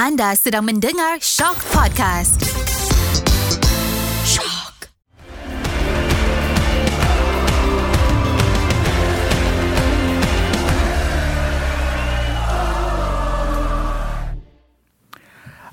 Anda sedang mendengar Shock Podcast. Shock.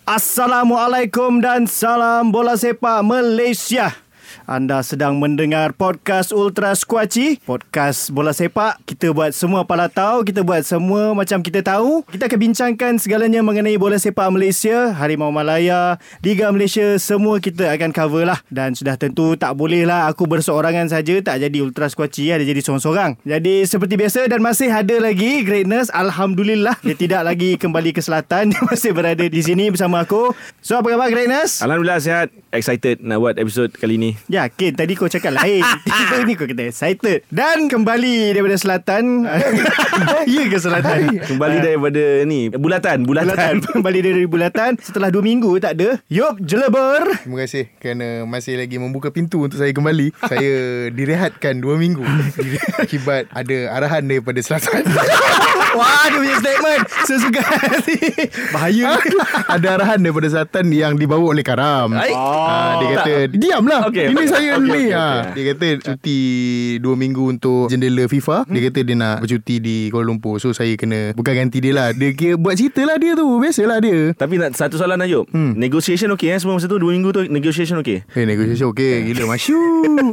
Assalamualaikum dan salam bola sepak Malaysia. Anda sedang mendengar podcast Ultra Squatchy Podcast bola sepak. Kita buat semua pala tahu Kita buat semua macam kita tahu. Kita akan bincangkan segalanya mengenai bola sepak Malaysia Harimau Malaya Liga Malaysia. Semua kita akan cover lah. Dan sudah tentu tak boleh lah Aku berseorangan saja Tak jadi Ultra Squatchy Ada jadi seorang-seorang. Jadi seperti biasa Dan masih ada lagi Greatness Alhamdulillah. Dia tidak lagi kembali ke selatan Dia masih berada di sini bersama aku. So apa khabar Greatness? Alhamdulillah sihat. Excited nak buat episod kali ni. Ya, Ken, tadi kau cakap lain. Tiba ni kau kata excited. Dan kembali daripada selatan. ya ke selatan? Kembali daripada ni Bulatan Bulatan, Bulatan. Kembali dari bulatan. Setelah 2 minggu tak ada. Yup, jeleber. Terima kasih kerana masih lagi membuka pintu untuk saya kembali. saya direhatkan 2 minggu akibat ada arahan daripada selatan. Wah, dia punya statement. Sesuka hati. Bahaya. ada arahan daripada selatan yang dibawa oleh Karam. Ai. Ah, dia kata diamlah. Okey, Ini okey. Saya Okey, ni. okey, Ah, okey. Dia kata cuti 2 minggu untuk jendela FIFA. Dia kata dia nak bercuti di Kuala Lumpur. So saya kena bukan ganti dia lah. Dia kira buat cerita lah dia tu. Biasalah dia. Tapi nak satu soalan Ayub hmm. Negotiation okay eh Semua masa tu 2 minggu tu Negotiation okay Eh, negosiasi okey. Gila, masyuk.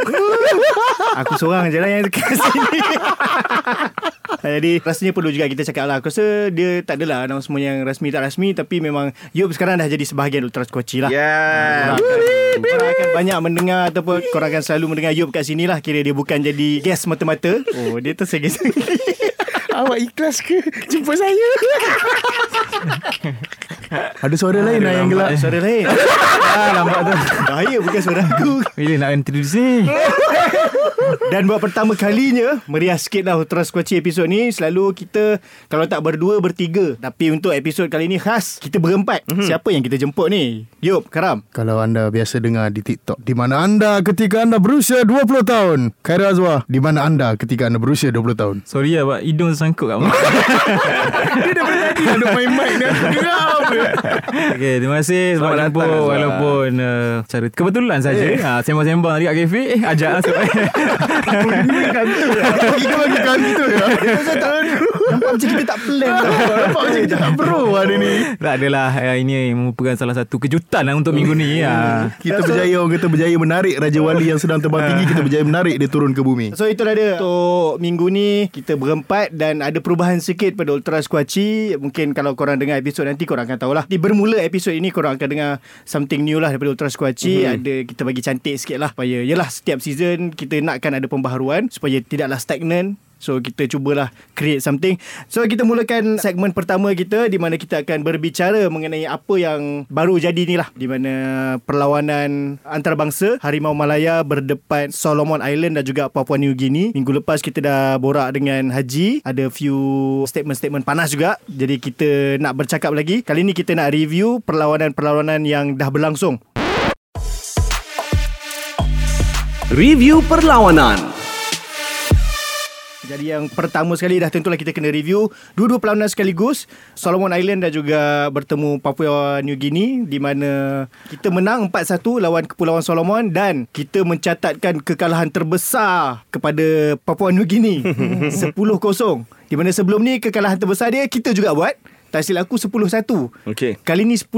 Aku seorang je lah yang dekat sini. Jadi rasanya perlu juga kita cakap lah. Aku rasa dia tak adalah announcement yang rasmi tak rasmi Tapi memang Yup sekarang dah jadi sebahagian Ultra Squatchy lah. Yeah Korang akan, korang akan banyak mendengar Ataupun korang akan selalu mendengar Yub kat sini lah. Kira dia bukan jadi guest mata-mata Oh dia tersegi-segi Awak ikhlas ke? Jumpa saya. Ada suara lain lah yang gelap Suara lain. Ah, Lambat tu. Bahaya bukan suara aku. Bila nak introduce ni? Dan buat pertama kalinya Meriah sikit lah Ultra Squatchy episod ni. Selalu kita Kalau tak berdua Bertiga. Tapi untuk episod kali ni khas Kita berempat. Mm-hmm. Siapa yang kita jemput ni? Yub Karam. Kalau anda biasa dengar di TikTok Di mana anda ketika anda berusia 20 tahun. Khairi Azwar Di mana anda ketika anda berusia 20 tahun? Sorry lah Pak. Hidung sangkut kat muka. Dia daripada tadi ada main mic Aku geram Okay terima kasih. Selamat, Selamat jumpa datang. Walaupun uh, Cara kebetulan saja. Uh, Sembang-sembang tadi kat kafe. Eh ajak lah Kita bagi kantor ya Nampak macam kita tak plan Nampak macam kita tak bro hari ni Tak adalah uh, Ini merupakan salah satu kejutan lah Untuk minggu ni uh. Kita berjaya Orang kata berjaya menarik Raja Wali yang sedang terbang tinggi. Kita berjaya menarik dia turun ke bumi. So itulah dia. Untuk minggu ni Kita berempat Dan ada perubahan sikit Pada Ultra Squatchy. Mungkin kalau korang dengar episod nanti Korang akan tahulah. Di bermula episod ini Korang akan dengar Something new lah Daripada Ultra Squatchy. Mm-hmm. Ada kita bagi cantik sikit lah Supaya Yelah setiap season Kita nakkan ada pembaharuan Supaya tidaklah stagnan So kita cubalah create something. So kita mulakan segmen pertama kita Di mana kita akan berbicara mengenai apa yang baru jadi ni lah. Di mana perlawanan antarabangsa Harimau Malaya berdepan Solomon Island dan juga Papua New Guinea. Minggu lepas kita dah borak dengan Haji. Ada few statement-statement panas juga. Jadi kita nak bercakap lagi. Kali ni kita nak review perlawanan-perlawanan yang dah berlangsung. Review perlawanan. Jadi yang pertama sekali dah tentulah kita kena review dua-dua perlawanan sekaligus. Solomon Island dan juga bertemu Papua New Guinea di mana kita menang 4-1 lawan Kepulauan Solomon dan kita mencatatkan kekalahan terbesar kepada Papua New Guinea 10-0 di mana sebelum ni kekalahan terbesar dia kita juga buat. Tak silap aku 10-1 Okay Kali ni 10-0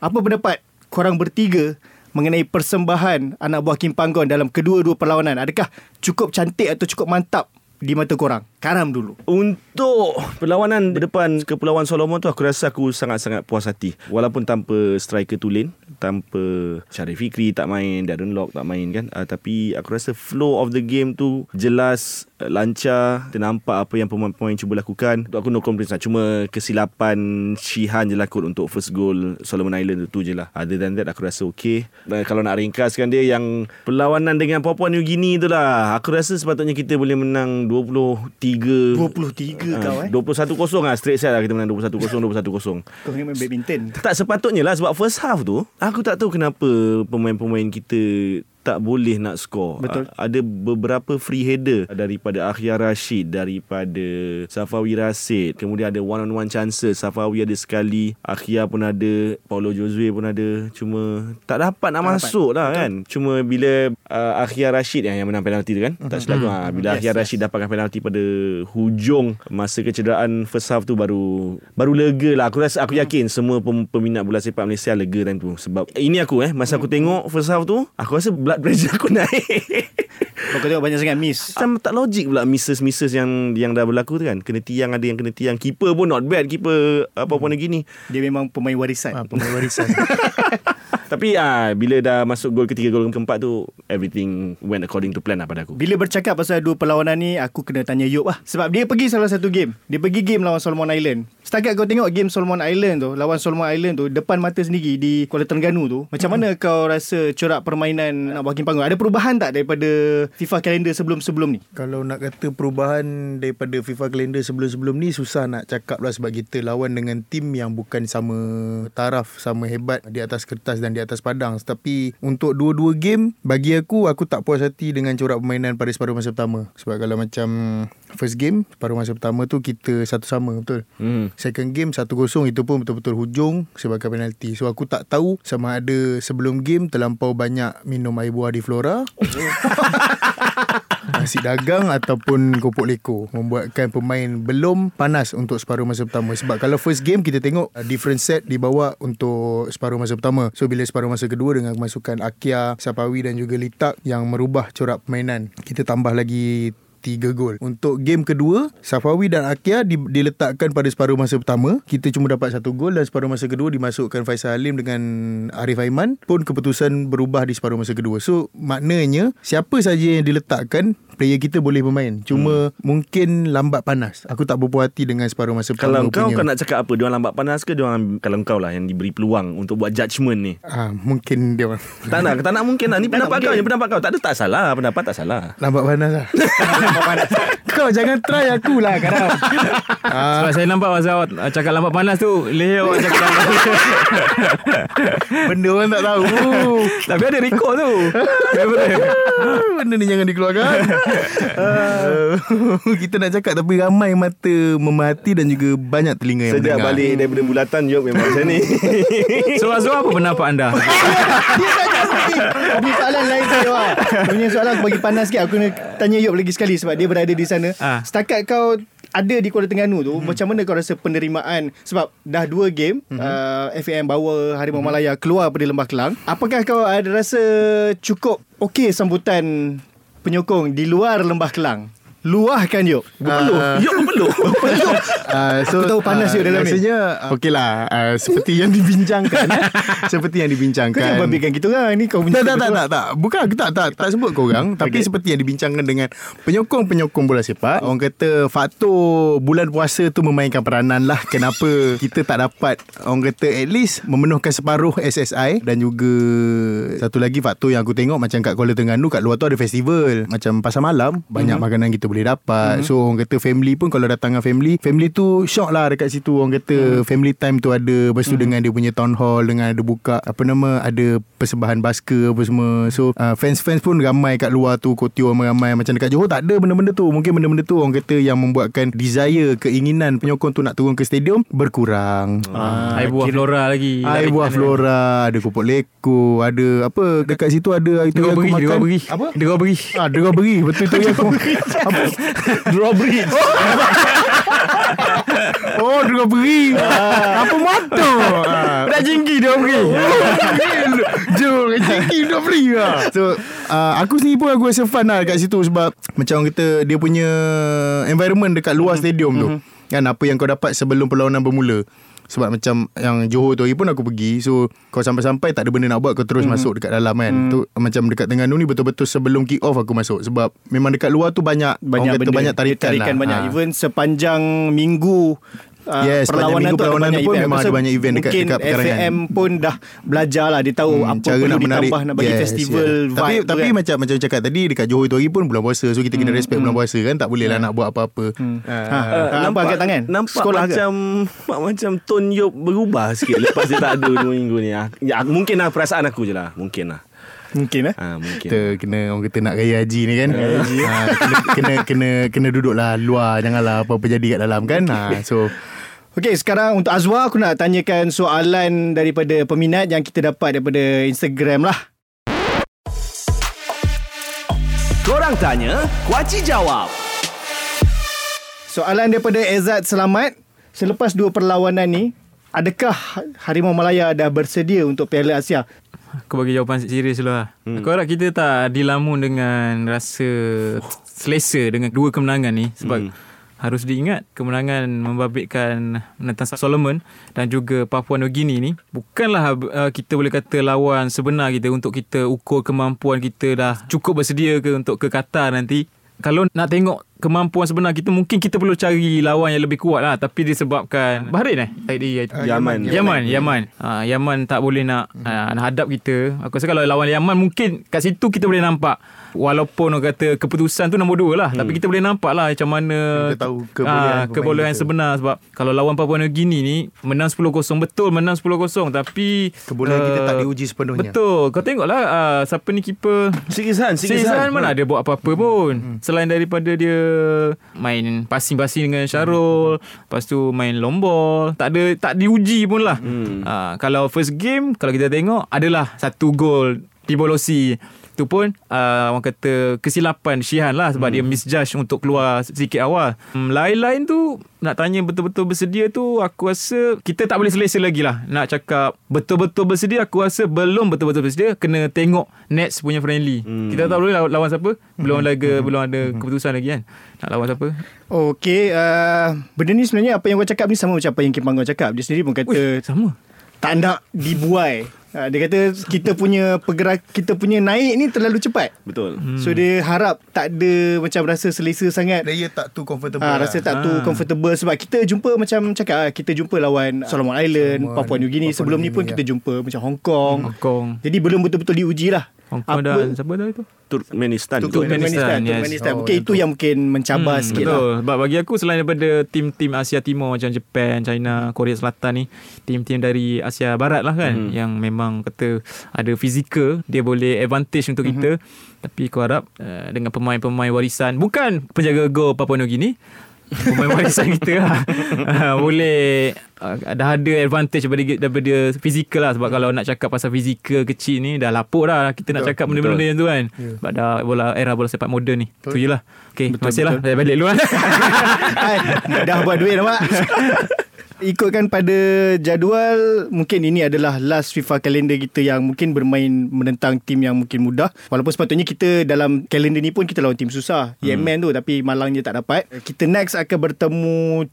Apa pendapat korang bertiga mengenai persembahan anak buah Kim Panggon dalam kedua-dua perlawanan? Adakah cukup cantik atau cukup mantap di mata korang Karam dulu Untuk perlawanan depan Kepulauan Solomon tu aku rasa aku sangat-sangat puas hati. Walaupun tanpa striker tulen, tanpa Syarif Fikri tak main, Darren Lock tak main kan. Uh, tapi aku rasa flow of the game tu jelas uh, lancar. Kita nampak apa yang pemain-pemain cuba lakukan. Untuk aku no complaints lah. Cuma kesilapan Shihan je lah kot untuk first goal Solomon Island tu je lah. Other than that aku rasa okay. Dan kalau nak ringkaskan dia yang perlawanan dengan Papua New Guinea tu lah. Aku rasa sepatutnya kita boleh menang 23 23 kau eh? 21-0 lah. Straight set lah kita menang 21-0 21-0 Kau ingat main badminton. Tak sepatutnya lah Sebab first half tu Aku tak tahu kenapa Pemain-pemain kita tak boleh nak score. Betul. Ada beberapa free header daripada Akhir Rashid, daripada Safawi Rasid. Kemudian ada one on one chances. Safawi ada sekali, Akhir pun ada, Paulo Josue pun ada. Cuma tak dapat nak masuk lah kan. Cuma bila uh, Akhir Rashid yang, yang menang penalti tu kan. Tak silap mm-hmm. Bila Yes, Akhir Rashid dapatkan penalti pada hujung masa kecederaan first half tu baru baru lega lah. Aku rasa aku yakin semua pem, peminat bola sepak Malaysia lega time tu sebab ini aku eh masa aku tengok first half tu aku rasa blood pressure aku naik. Kau tengok banyak sangat miss Macam tak logik pula misses-misses yang yang dah berlaku tu kan. Kena tiang ada yang kena tiang. Keeper pun not bad. Keeper apa pun lagi ni. Dia memang pemain warisan Ah, pemain warisan. Tapi ah bila dah masuk gol ketiga gol keempat tu everything went according to plan lah pada aku. Bila bercakap pasal dua perlawanan ni Aku kena tanya Yop lah Sebab dia pergi salah satu game Dia pergi game lawan Solomon Island Setakat kau tengok game Solomon Island tu Lawan Solomon Island tu Depan mata sendiri Di Kuala Terengganu tu Macam mana kau rasa Corak permainan Nak walking panggung Ada perubahan tak Daripada FIFA kalender sebelum-sebelum ni Kalau nak kata perubahan daripada FIFA kalender sebelum-sebelum ni susah nak cakap lah sebab kita lawan dengan tim yang bukan sama taraf, sama hebat di atas kertas dan di atas padang. Tapi untuk dua-dua game, bagi aku, aku tak puas hati dengan corak permainan pada separuh masa pertama. Sebab kalau macam first game, separuh masa pertama tu kita satu sama, betul? Hmm. Second game 1-0 itu pun betul-betul hujung sebagai penalti. So aku tak tahu sama ada sebelum game terlampau banyak minum air buah di Flora. Nasi dagang ataupun kopok leko membuatkan pemain belum panas untuk separuh masa pertama sebab kalau first game kita tengok different set dibawa untuk separuh masa pertama so bila separuh masa kedua dengan kemasukan Akia, Sapawi dan juga Litak yang merubah corak permainan kita tambah lagi 3 gol. Untuk game kedua, Safawi dan Akia di, diletakkan pada separuh masa pertama. Kita cuma dapat satu gol dan separuh masa kedua dimasukkan Faisal Halim dengan Arif Aiman pun keputusan berubah di separuh masa kedua. So, maknanya siapa saja yang diletakkan player kita boleh bermain. Cuma hmm. mungkin lambat panas. Aku tak berpuas hati dengan separuh masa Kalau kau punya. kau nak cakap apa? Dia lambat panas ke dia orang kalau kau lah yang diberi peluang untuk buat judgement ni? Ah, mungkin dia orang Tak nak, tak nak mungkin lah. Ni pendapat kau, ni pendapat kau. Tak ada tak salah, pendapat tak salah. lambat panas lah. Kau jangan try aku lah kadang. ah, Sebab saya nampak masa awak uh, cakap lambat panas tu Leher awak cakap lambat benda orang tak tahu. Tapi ada rekod tu Benda ni jangan dikeluarkan uh, Kita nak cakap Tapi ramai mata Memerhati dan juga Banyak telinga yang Sejak mendengar balik daripada bulatan Jom memang macam ni. So Azwar apa pendapat anda? Ini soalan lain saya Wah. Punya soalan aku bagi panas sikit Aku kena tanya Yop lagi sekali Sebab dia berada di sana Ah. Setakat kau ada di Kuala Terengganu tu hmm. Macam mana kau rasa penerimaan Sebab dah dua game hmm. uh, FAM bawa Harimau hmm. Malaya Keluar pada Lembah Kelang Apakah kau ada rasa Cukup okey sambutan Penyokong di luar Lembah Kelang Luahkan Yop Berpeluh Yuk berpeluh. uh, so, Aku tahu panas ah, you dalam ni. Rasanya Okey lah uh, Seperti yang dibincangkan eh. Seperti yang Kau dibincangkan jangan babitkan kita orang Ni kau punya tak, tak, tak, tak, tak. Bukan aku tak, tak, tak sebut korang. Tapi Okay. seperti yang dibincangkan dengan penyokong-penyokong bola sepak. Orang kata faktor bulan puasa tu memainkan peranan lah. Kenapa kita tak dapat, orang kata at least memenuhkan separuh SSI. Dan juga satu lagi faktor yang aku tengok macam kat Kuala Terengganu, kat luar tu ada festival. Macam pasar malam, banyak mm-hmm. makanan kita boleh dapat. Mm-hmm. So orang kata family pun kalau datang dengan family, family tu shock lah dekat situ. Orang kata mm-hmm. family time tu ada. Lepas tu mm-hmm. dengan dia punya town hall, dengan ada buka, apa nama, ada persembahan basker apa semua. So uh, fans-fans pun ramai kat luar tu, kotio ramai. Macam dekat Johor tak ada benda-benda tu. Mungkin benda-benda tu orang kata yang membuatkan desire, keinginan penyokong tu nak turun ke stadium berkurang. Ah, air buah flora lagi Air buah flora Ada kopok leko Ada apa Dekat situ ada Itu Dia yang aku beri makan Apa? Dia beri Ah, dia beri Betul tu yang aku Apa? Drawbridge. Oh dia beri Apa ah. Dah jinggi dia beri Jom Jengki dia beri lah. So uh, Aku sendiri pun Aku rasa fun lah Dekat situ Sebab Macam orang kata Dia punya Environment dekat luar stadium tu. Kan apa yang kau dapat Sebelum perlawanan bermula sebab macam yang Johor tu hari pun aku pergi So kau sampai-sampai tak ada benda nak buat Kau terus mm-hmm. masuk dekat dalam kan mm. tu, Macam dekat Terengganu ni betul-betul sebelum kick off aku masuk Sebab memang dekat luar tu banyak banyak orang kata benda banyak tarikan, tarikan lah. banyak Ah. even sepanjang minggu uh, Yes, sepanjang minggu perlawanan tu pun memang ada banyak event dekat- mungkin dekat pekarangan. FAM pun dah belajar lah dia tahu Hmm, apa perlu ditambah nak bagi festival yes. vibe Tapi tu tapi kan. macam macam cakap tadi dekat Johor tu hari pun bulan puasa so kita kena Hmm, respect bulan puasa kan tak boleh lah nak buat apa-apa. ha, Ha. ha, apa angkat tangan Nampak sekolah macam nampak macam tone Yop berubah sikit lepas dia tak ada dua minggu ni. Ah, Ya, mungkin lah perasaan aku je lah. Mungkin lah. Mungkin eh Ah mungkin. Kita kena orang kata nak raya haji ni kan. Ha, kena, kena kena kena duduklah luar janganlah apa-apa jadi kat dalam kan. Ha, so Okey, sekarang untuk Azwa aku nak tanyakan soalan daripada peminat yang kita dapat daripada Instagram lah. Korang tanya, Kuaci jawab. Soalan daripada Ezad Selamat. Selepas dua perlawanan ni, adakah Harimau Malaya dah bersedia untuk Piala Asia? Aku bagi jawapan serius dulu lah. Hmm. Aku harap kita tak dilamun dengan rasa selesa dengan dua kemenangan ni. Sebab hmm. Harus diingat kemenangan membabitkan menentang Solomon dan juga Papua New Guinea ni bukanlah uh, kita boleh kata lawan sebenar kita untuk kita ukur kemampuan kita dah cukup bersedia ke untuk ke Qatar nanti. Kalau nak tengok kemampuan sebenar kita mungkin kita perlu cari lawan yang lebih kuat lah. Tapi disebabkan Bahrain eh? Tadi Yaman. Yaman. Yaman ha, Yaman tak boleh nak uh, nak hadap kita. Aku rasa kalau lawan Yaman mungkin kat situ kita boleh nampak. Walaupun orang kata keputusan tu nombor dua lah hmm. tapi kita boleh nampak lah macam mana Kita tahu kebolehan pemain kebolehan kita. sebenar. Sebab kalau lawan Papua New Guinea ni menang 10-0 betul menang 10-0 tapi Kebolehan kita ah, tak diuji sepenuhnya. betul. Kau tengoklah uh, siapa ni keeper? Sikizan, Sizan mana ada buat apa-apa pun. Hmm. Selain daripada dia Main passing-passing dengan Syarul Lepas tu main long ball. Tak ada Tak diuji pun lah. Hmm. ha, Kalau first game Kalau kita tengok Adalah satu gol Tibolosi Tu pun uh, Orang kata Kesilapan Syihan lah Sebab dia misjudge Untuk keluar sedikit awal. Hmm, Lain-lain tu Nak tanya betul-betul bersedia tu Aku rasa Kita tak boleh selesa lagi lah Nak cakap Betul-betul bersedia. Aku rasa belum betul-betul bersedia Kena tengok Nets punya friendly. Hmm. Kita tak boleh lawan, lawan siapa. Belum lagi Belum ada keputusan lagi kan. Nak lawan siapa? Okey, uh, benda ni sebenarnya apa yang kau cakap ni sama macam apa yang Kim Panggung cakap. Dia sendiri pun kata Ui, Sama. tak nak dibuai. Uh, dia kata kita punya pergerak kita punya naik ni terlalu cepat. Betul. Hmm. So dia harap tak ada macam rasa selesa sangat. Player tak too comfortable. Ah, lah. rasa tak tu comfortable sebab kita jumpa macam cakap ah, kita jumpa lawan Solomon Island, Solomon, Papua New Guinea Papua sebelum New ni pun Guinea, kita jumpa macam Hong Kong. Hong Kong Jadi belum betul-betul diuji lah. Hong Kong dan siapa dah itu Turkmenistan. Turkmenistan, Turkmenistan, yes. Turkmenistan. Oh, Mungkin itu yang mungkin mencabar Hmm, sikit betul. lah. Sebab bagi aku selain daripada tim-tim Asia Timur macam Japan, China, Korea Selatan ni, tim-tim dari Asia Barat lah kan Hmm. yang memang kata ada fizikal, dia boleh advantage untuk kita. Hmm. Tapi aku harap uh, dengan pemain-pemain warisan, bukan penjaga gol Papua New Guinea, pemain warisan kita lah. Uh, boleh uh, dah ada advantage daripada, daripada fizikal lah. Sebab kalau nak cakap pasal fizikal kecil ni dah lapuk dah. Kita nak cakap benda-benda yang tu kan. Sebab dah bola era bola sepak moden ni. Tu je lah. Ok terima kasih lah. saya balik dulu lah. Dah buat duit nampak Ikutkan pada jadual Mungkin ini adalah last FIFA kalender kita Yang mungkin bermain menentang tim yang mungkin mudah. Walaupun sepatutnya kita dalam kalender ni pun Kita lawan tim susah. Hmm. Yemen tu Tapi malangnya tak dapat. Kita next akan bertemu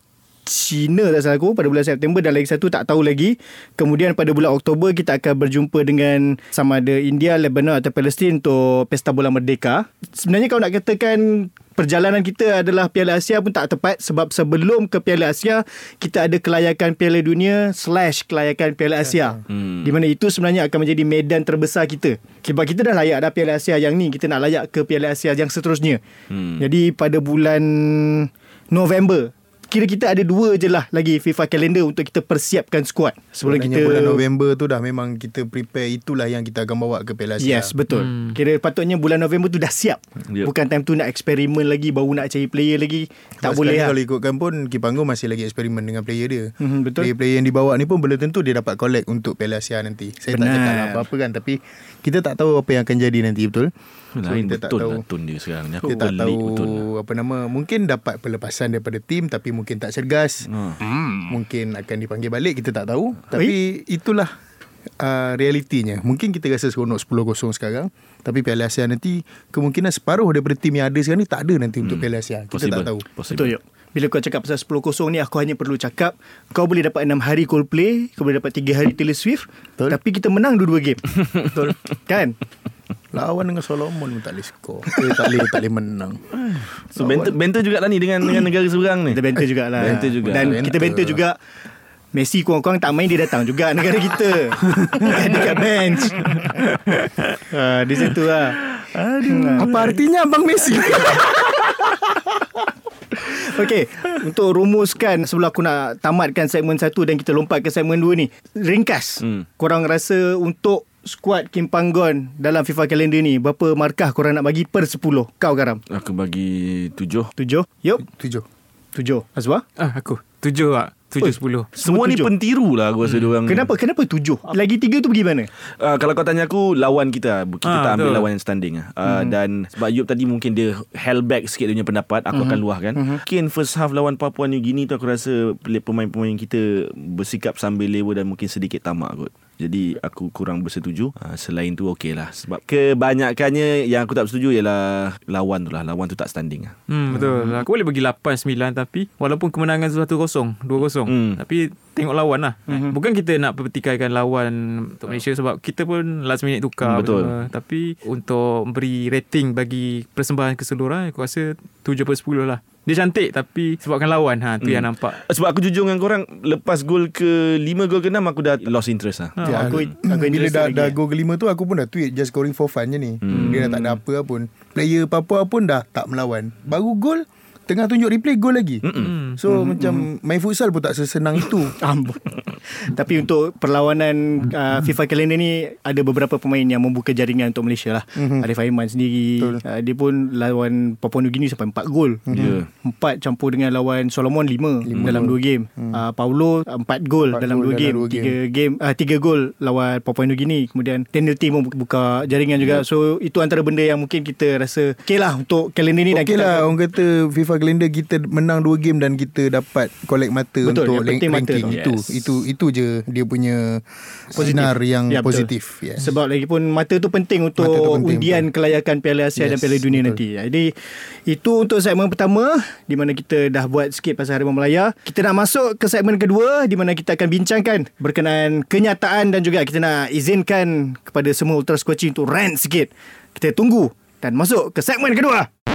China tak salah aku pada bulan September dan lagi satu tak tahu lagi. Kemudian pada bulan Oktober kita akan berjumpa dengan sama ada India, Lebanon atau Palestin untuk Pesta Bola Merdeka. Sebenarnya kalau nak katakan perjalanan kita adalah Piala Asia pun tak tepat sebab sebelum ke Piala Asia kita ada kelayakan Piala Dunia slash kelayakan Piala Asia. Hmm. Di mana itu sebenarnya akan menjadi medan terbesar kita. Sebab kita dah layak dah Piala Asia yang ni, kita nak layak ke Piala Asia yang seterusnya. Hmm. Jadi pada bulan November kira kita ada dua je lah lagi FIFA calendar untuk kita persiapkan squad sebelum Sebenarnya kita bulan November tu dah memang kita prepare itulah yang kita akan bawa ke Piala Asia. Yes betul hmm. Kira patutnya bulan November tu dah siap Yep. Bukan time tu nak eksperimen lagi Baru nak cari player lagi Tak Sebab boleh lah Kalau ikutkan pun Kipanggung masih lagi eksperimen dengan player dia. Mhm, betul. Player-player yang dibawa ni pun belum tentu dia dapat collect untuk Piala Asia nanti. Saya Benar. tak cakap apa-apa kan tapi kita tak tahu apa yang akan jadi nanti betul. Lain kita tak betul tahu. lah tone dia sekarang ni. Aku Kita tak tahu betul lah. apa nama mungkin dapat pelepasan daripada tim tapi mungkin tak cergas. Hmm. Mungkin akan dipanggil balik kita tak tahu. Tapi itulah uh, realitinya. Mungkin kita rasa seronok 10-0 sekarang tapi Piala Asia nanti kemungkinan separuh daripada tim yang ada sekarang ni tak ada nanti untuk Piala Asia. Kita Possible. tak tahu. Possible. Betul Yop bila kau cakap pasal 10-0 ni Aku hanya perlu cakap Kau boleh dapat 6 hari Coldplay Kau boleh dapat 3 hari Taylor Swift Betul. Tapi kita menang dua-dua game Betul Kan Lawan dengan Solomon pun tak boleh skor. Eh, tak boleh tak boleh menang. So banter, banter juga lah ni dengan dengan negara seberang ni. Kita banter jugalah Banter juga. Dan kita banter juga Messi kurang-kurang tak main Dia datang juga negara kita dekat bench ha, Di situ lah Aduh. Apa artinya Abang Messi? Okey, untuk rumuskan sebelum aku nak tamatkan segmen satu dan kita lompat ke segmen dua ni. Ringkas. Hmm. Korang rasa untuk skuad Kim Panggon dalam FIFA kalender ni, berapa markah korang nak bagi per 10? Kau Karam. Aku bagi tujuh. 7. Yup. Tujuh 7. Azwa? Ah aku. Tujuh lah. Tujuh sepuluh. Semua ni tujuh. pentiru lah aku rasa hmm. orang. Kenapa? Kenapa 7? Lagi 3 tu pergi mana? Uh, kalau kau tanya aku lawan kita kita Ah, tak ambil betul. lawan yang standing ah. Uh, hmm. dan sebab Yub tadi mungkin dia held back sikit dia punya pendapat aku hmm. akan luahkan. Hmm. Mungkin first half lawan Papua New Guinea tu aku rasa pemain-pemain kita bersikap sambil lewa dan mungkin sedikit tamak kot. Jadi aku kurang bersetuju uh, Selain tu okey lah Sebab kebanyakannya Yang aku tak bersetuju Ialah Lawan tu lah Lawan tu tak standing lah Hmm, betul. Aku boleh bagi 8 9 tapi walaupun kemenangan 1-0, 2-0, Hmm. tapi tengok lawan lah. Bukan kita nak pertikaikan lawan untuk Malaysia sebab kita pun last minute tukar Hmm, betul. semua. Tapi untuk beri rating bagi persembahan keseluruhan aku rasa 7 per 10 lah. Dia cantik tapi sebabkan lawan ha tu yang nampak. Sebab aku jujur dengan korang Lepas gol ke 5 gol ke 6 Aku dah lost interest lah Ha. Ya, aku, aku Bila dah, lagi. dah gol kelima tu Aku pun dah tweet Just scoring for fun je ni hmm. Dia dah tak ada apa pun Player Papua pun dah tak melawan Baru gol Tengah tunjuk replay Gol lagi Hmm. So macam Main futsal pun tak sesenang itu. Tapi untuk perlawanan uh, FIFA kalender ni ada beberapa pemain yang membuka jaringan untuk Malaysia lah. Mm-hmm. Arif Aiman sendiri uh, dia pun lawan Papua New Guinea sampai 4 gol. Ya. Empat campur dengan lawan Solomon 5 dalam 2 game. Hmm. Uh, Paulo 4 gol Empat dalam gol 2 dalam game. dua 3 game uh, 3 gol lawan Papua New Guinea. Kemudian Daniel Tim pun buka jaringan juga. So itu antara benda yang mungkin kita rasa okey lah untuk kalender ni dan Okey kita lah Orang kata FIFA kalender Kita menang 2 game Dan kita dapat Collect mata Betul, Untuk mata ranking tu. Itu Yes. Itu itu je Dia punya Sinar yang Ya, betul. positif yes. Sebab lagi pun mata tu penting untuk Mata tu penting, undian kelayakan Piala Asia Yes, dan Piala Dunia betul. nanti. Jadi itu untuk segmen pertama di mana kita dah buat sikit pasal Harimau Melaya. Kita nak masuk ke segmen kedua di mana kita akan bincangkan berkenaan kenyataan dan juga kita nak izinkan kepada semua Ultra Squatchy untuk rant sikit. Kita tunggu dan masuk ke segmen kedua.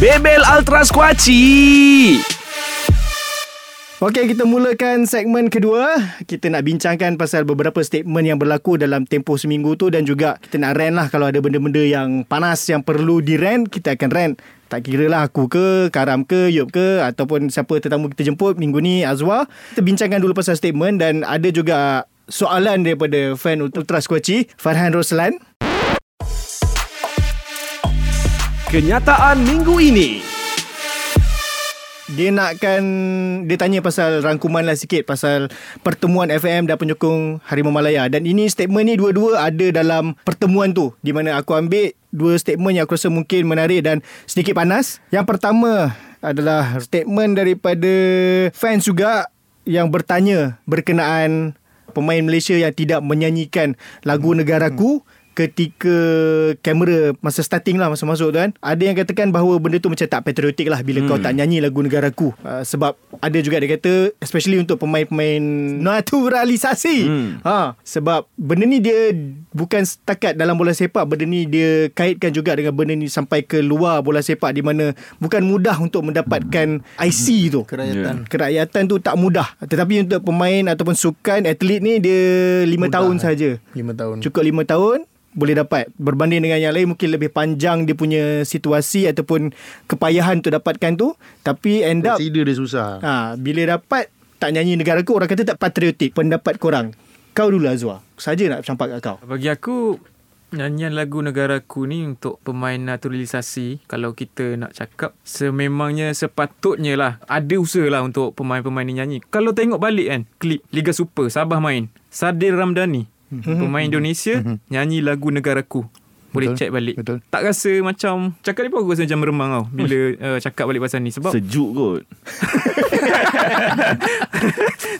Bebel Ultra Squatchy. Okey, kita mulakan segmen kedua. Kita nak bincangkan pasal beberapa statement yang berlaku dalam tempoh seminggu tu dan juga kita nak rant lah kalau ada benda-benda yang panas yang perlu di rant, kita akan rant. Tak kira lah aku ke, Karam ke, Yop ke ataupun siapa tetamu kita jemput minggu ni, Azwa. Kita bincangkan dulu pasal statement dan ada juga soalan daripada fan Ultra Squatchy, Farhan Roslan. Kenyataan minggu ini. Dia nakkan Dia tanya pasal Rangkuman lah sikit Pasal Pertemuan FM Dan penyokong Harimau Malaya. Dan ini statement ni Dua-dua ada dalam Pertemuan tu Di mana aku ambil Dua statement yang aku rasa mungkin menarik Dan sedikit panas. Yang pertama Adalah statement daripada Fans juga Yang bertanya Berkenaan Pemain Malaysia yang tidak menyanyikan Lagu Negaraku ketika kamera masa starting lah masa masuk tu kan ada yang katakan bahawa benda tu macam tak patriotik lah bila hmm. kau tak nyanyi lagu negaraku uh, sebab ada juga dia kata especially untuk pemain-pemain naturalisasi. Hmm. ha sebab benda ni dia bukan setakat dalam bola sepak benda ni dia kaitkan juga dengan benda ni sampai ke luar bola sepak di mana bukan mudah untuk mendapatkan IC tu. Kerakyatan. Kerakyatan tu tak mudah. Tetapi untuk pemain ataupun sukan atlet ni dia 5 tahun saja. 5 tahun. Cukup 5 tahun boleh dapat berbanding dengan yang lain mungkin lebih panjang dia punya situasi ataupun kepayahan untuk dapatkan tu. Tapi end up Consider dia susah. Ha bila dapat tak nyanyi negara ku orang kata tak patriotik pendapat korang. Kau dulu Azwa saja nak campak kat kau. Bagi aku nyanyian lagu negaraku ni untuk pemain naturalisasi kalau kita nak cakap sememangnya sepatutnya lah ada usaha lah untuk pemain-pemain ni nyanyi. Kalau tengok balik kan klip Liga Super Sabah main. Sadir Ramdhani pemain Indonesia nyanyi lagu negaraku. Boleh Betul, check balik. betul. Tak rasa macam cakap ni pun aku rasa macam meremang tau bila uh, cakap balik pasal ni. Sebab Sejuk kot.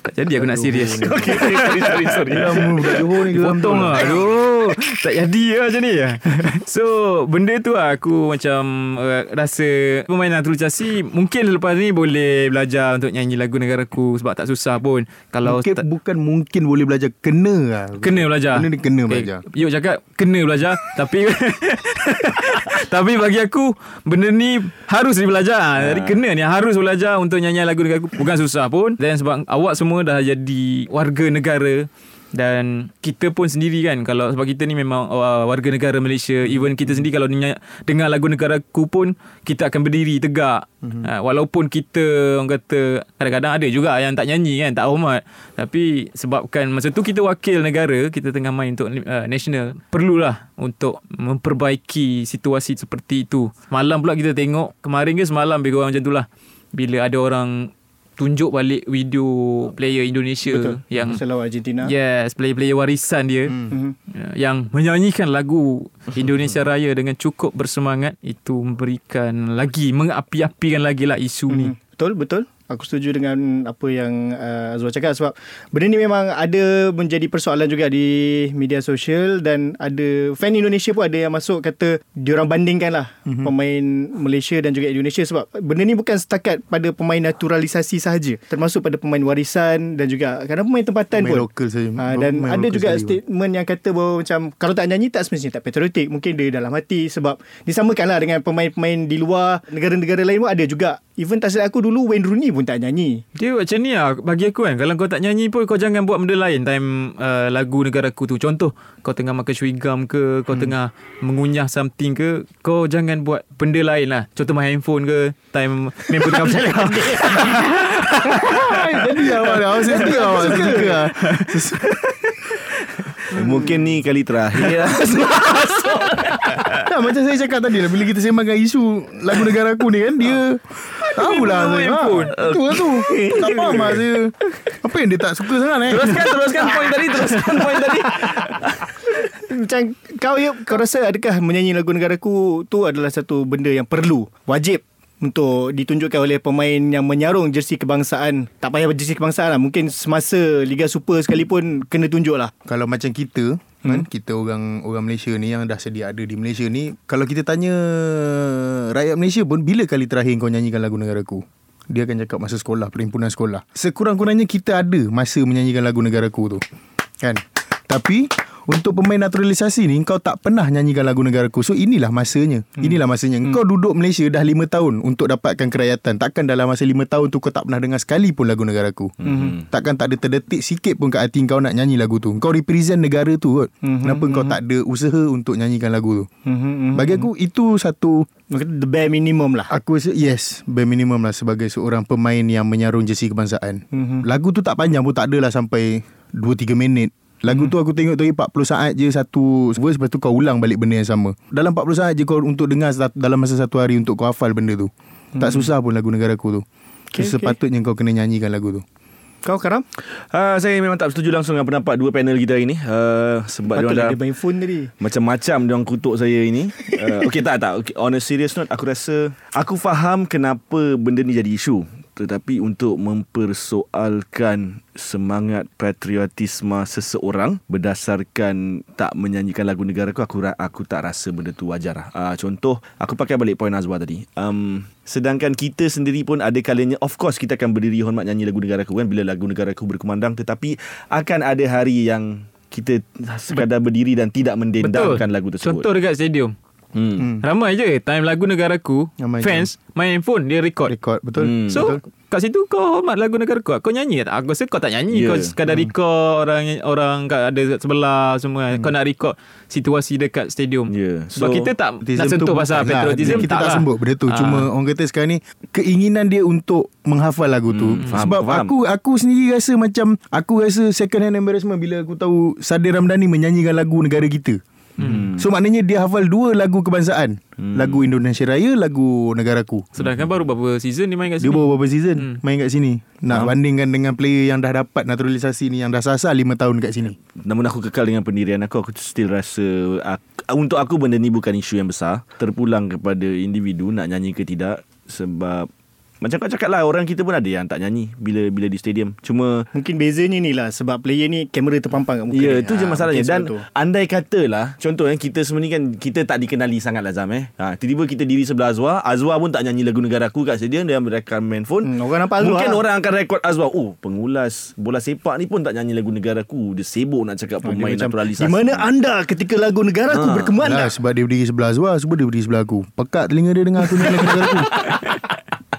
Tak jadi aku nak serius. Okay sorry sorry sorry Lama budak Johor ni geram. Potong lah. Aduh. Tak jadi lah macam ni. So Benda tu lah Aku macam uh, Rasa Pemain naturalisasi Mungkin lepas ni Boleh belajar Untuk nyanyi lagu negaraku Sebab tak susah pun. Kalau Mungkin tak, bukan mungkin boleh belajar Kena lah. Kena belajar. Ni kena belajar. Yuk cakap Kena belajar Tapi Tapi bagi aku Benda ni Harus dibelajar ha. Jadi kena ni Harus belajar Untuk nyanyi lagu negaraku Bukan susah pun. Dan sebab awak semua Dah jadi Warga negara dan kita pun sendiri kan kalau sebab kita ni memang uh, warga negara Malaysia even kita sendiri kalau dengar, dengar lagu negaraku pun kita akan berdiri tegak. Mm-hmm. uh, walaupun kita orang kata kadang-kadang ada juga yang tak nyanyi kan tak hormat. Tapi sebabkan masa tu kita wakil negara kita tengah main untuk uh, national perlulah untuk memperbaiki situasi seperti itu. Malam pula kita tengok kemarin ke semalam lebih kurang macam tu lah. Bila ada orang tunjuk balik video player Indonesia Betul. yang Selalu Argentina. Yes, player-player warisan dia Mhm. uh, yang menyanyikan lagu Indonesia Raya dengan cukup bersemangat itu memberikan lagi mengapi-apikan lagi lah isu ni. Hmm. Betul, betul. Aku setuju dengan apa yang uh, Azwar cakap sebab benda ni memang ada menjadi persoalan juga di media sosial dan ada fan Indonesia pun ada yang masuk kata diorang bandingkan lah mm-hmm. pemain Malaysia dan juga Indonesia sebab benda ni bukan setakat pada pemain naturalisasi sahaja termasuk pada pemain warisan dan juga kadang pemain tempatan Pemain pun lokal saja. Ha, dan Pemain ada juga sekali pun. statement yang kata bahawa macam kalau tak nyanyi tak semestinya tak patriotik mungkin dia dalam hati sebab disamakan lah dengan pemain-pemain di luar negara-negara lain pun ada juga even tak silap aku dulu Wayne Rooney pun tak nyanyi. Dia macam ni lah Bagi aku kan. Kalau kau tak nyanyi pun Kau jangan buat benda lain. Time uh, lagu negaraku tu. Contoh Kau tengah makan chewing-gum ke Kau hmm. tengah mengunyah something ke Kau jangan buat benda lain lah. Contoh main handphone ke Time member tengah bercakap Jadi awak awak saya suka awak saya suka lah. Mungkin ni kali terakhir lah. Tak, macam saya cakap tadi lah Bila kita sembangkan isu Lagu negara aku ni kan Dia Tahulah saya ha, Itu lah tu. Tak faham lah saya Apa yang dia tak suka sangat eh? Teruskan, teruskan poin tadi. Teruskan poin tadi. macam kau ya kau rasa adakah menyanyi lagu negaraku tu adalah satu benda yang perlu wajib untuk ditunjukkan oleh pemain yang menyarung jersey kebangsaan? Tak payah jersey kebangsaan lah. Mungkin semasa Liga Super sekalipun kena tunjuk lah. Kalau macam kita kan? Kita orang orang Malaysia ni yang dah sedia ada di Malaysia ni kalau kita tanya rakyat Malaysia pun bila kali terakhir kau nyanyikan lagu negaraku? Dia akan cakap masa sekolah perhimpunan sekolah. Sekurang-kurangnya kita ada masa menyanyikan lagu negaraku tu kan tapi untuk pemain naturalisasi ni kau tak pernah nyanyikan lagu negaraku. So inilah masanya. Hmm. inilah masanya. Kau duduk Malaysia dah 5 tahun untuk dapatkan kerakyatan. Takkan dalam masa 5 tahun tu kau tak pernah dengar sekali pun lagu negaraku. Hmm. takkan tak ada terdetik sikit pun kat hati kau nak nyanyi lagu tu. Kau represent negara tu kot. Hmm. kenapa kau tak ada usaha untuk nyanyikan lagu tu? Bagi aku itu satu the bare minimum lah. Aku rasa yes Bare minimum lah Sebagai seorang pemain Yang menyarung jersey kebangsaan. Lagu tu tak panjang pun Tak adalah sampai 2-3 minit Lagu tu aku tengok tadi 40 saat je Satu verse Lepas tu kau ulang balik benda yang sama. Dalam 40 saat je kau Untuk dengar Dalam masa satu hari Untuk kau hafal benda tu. Tak susah pun lagu negaraku tu. Okay, okay, Sepatutnya kau kena nyanyikan lagu tu. Kau Karam? Uh, saya memang tak setuju langsung dengan pendapat dua panel kita hari ni. Uh, sebab dia dia main phone tadi. macam-macam dia orang kutuk saya ini. Uh, okay tak tak. Okay, on a serious note aku rasa aku faham kenapa benda ni jadi isu. Tetapi untuk mempersoalkan semangat patriotisme seseorang berdasarkan tak menyanyikan lagu negara aku aku, aku tak rasa benda tu wajar lah. Uh, contoh aku pakai balik poin Azwar tadi. Um, sedangkan kita sendiri pun ada kalanya of course kita akan berdiri hormat nyanyi lagu negara aku kan bila lagu negara aku berkumandang tetapi akan ada hari yang kita sekadar berdiri dan tidak mendendangkan lagu tersebut. Contoh dekat stadium Hmm. Ramai je Time lagu negaraku Ramai Fans Main handphone Dia record Rekod betul Hmm. So betul. kat situ kau hormat lagu negara kau nyanyi tak? Aku rasa kau tak nyanyi Yeah. Kau sekadar record Orang orang kat ada kat sebelah semua hmm. Kau nak record Situasi dekat stadium Yeah. Sebab So, kita tak Nak tu sentuh pasal lah. patriotism Kita tak, lah. sebut benda tu Ah. Cuma orang kata sekarang ni Keinginan dia untuk Menghafal lagu tu Hmm, faham, Sebab faham. aku Aku sendiri rasa macam Aku rasa second hand embarrassment Bila aku tahu Sadir Ramdhani menyanyikan lagu negara kita Hmm. So maknanya dia hafal dua lagu kebangsaan. Hmm. Lagu Indonesia Raya Lagu Negaraku. Sedangkan baru beberapa season dia main kat Dia sini. baru beberapa season Hmm. Main kat sini. Nak bandingkan dengan player yang dah dapat Naturalisasi ni Yang dah sasar 5 tahun kat sini. Namun aku kekal dengan pendirian aku Aku still rasa aku, Untuk aku benda ni bukan isu yang besar. Terpulang kepada individu Nak nyanyi ke tidak Sebab Macam kau cakap lah Orang kita pun ada yang tak nyanyi Bila bila di stadium. Cuma Mungkin bezanya ni lah Sebab player ni Kamera terpampang kat muka Ya dia. itu je Ah, masalahnya. mungkin Dan tu. andai kata lah Contoh kan Kita semua ni kan Kita tak dikenali sangat lah Zam eh. Ha, Tiba-tiba kita diri sebelah Azwar Azwar pun tak nyanyi lagu negara aku kat stadium Dia merekam handphone. Hmm, orang nampak Azwar Mungkin lah. orang akan rekod Azwar Oh pengulas Bola sepak ni pun tak nyanyi lagu negara aku. Dia sibuk nak cakap Ah, pemain macam, naturalisasi. Di mana anda ketika lagu negara aku Ha. berkemandang Lah sebab dia berdiri sebelah Azwar Sebab dia berdiri sebelah aku. Pekat telinga dia dengar aku nyanyi lagu negara aku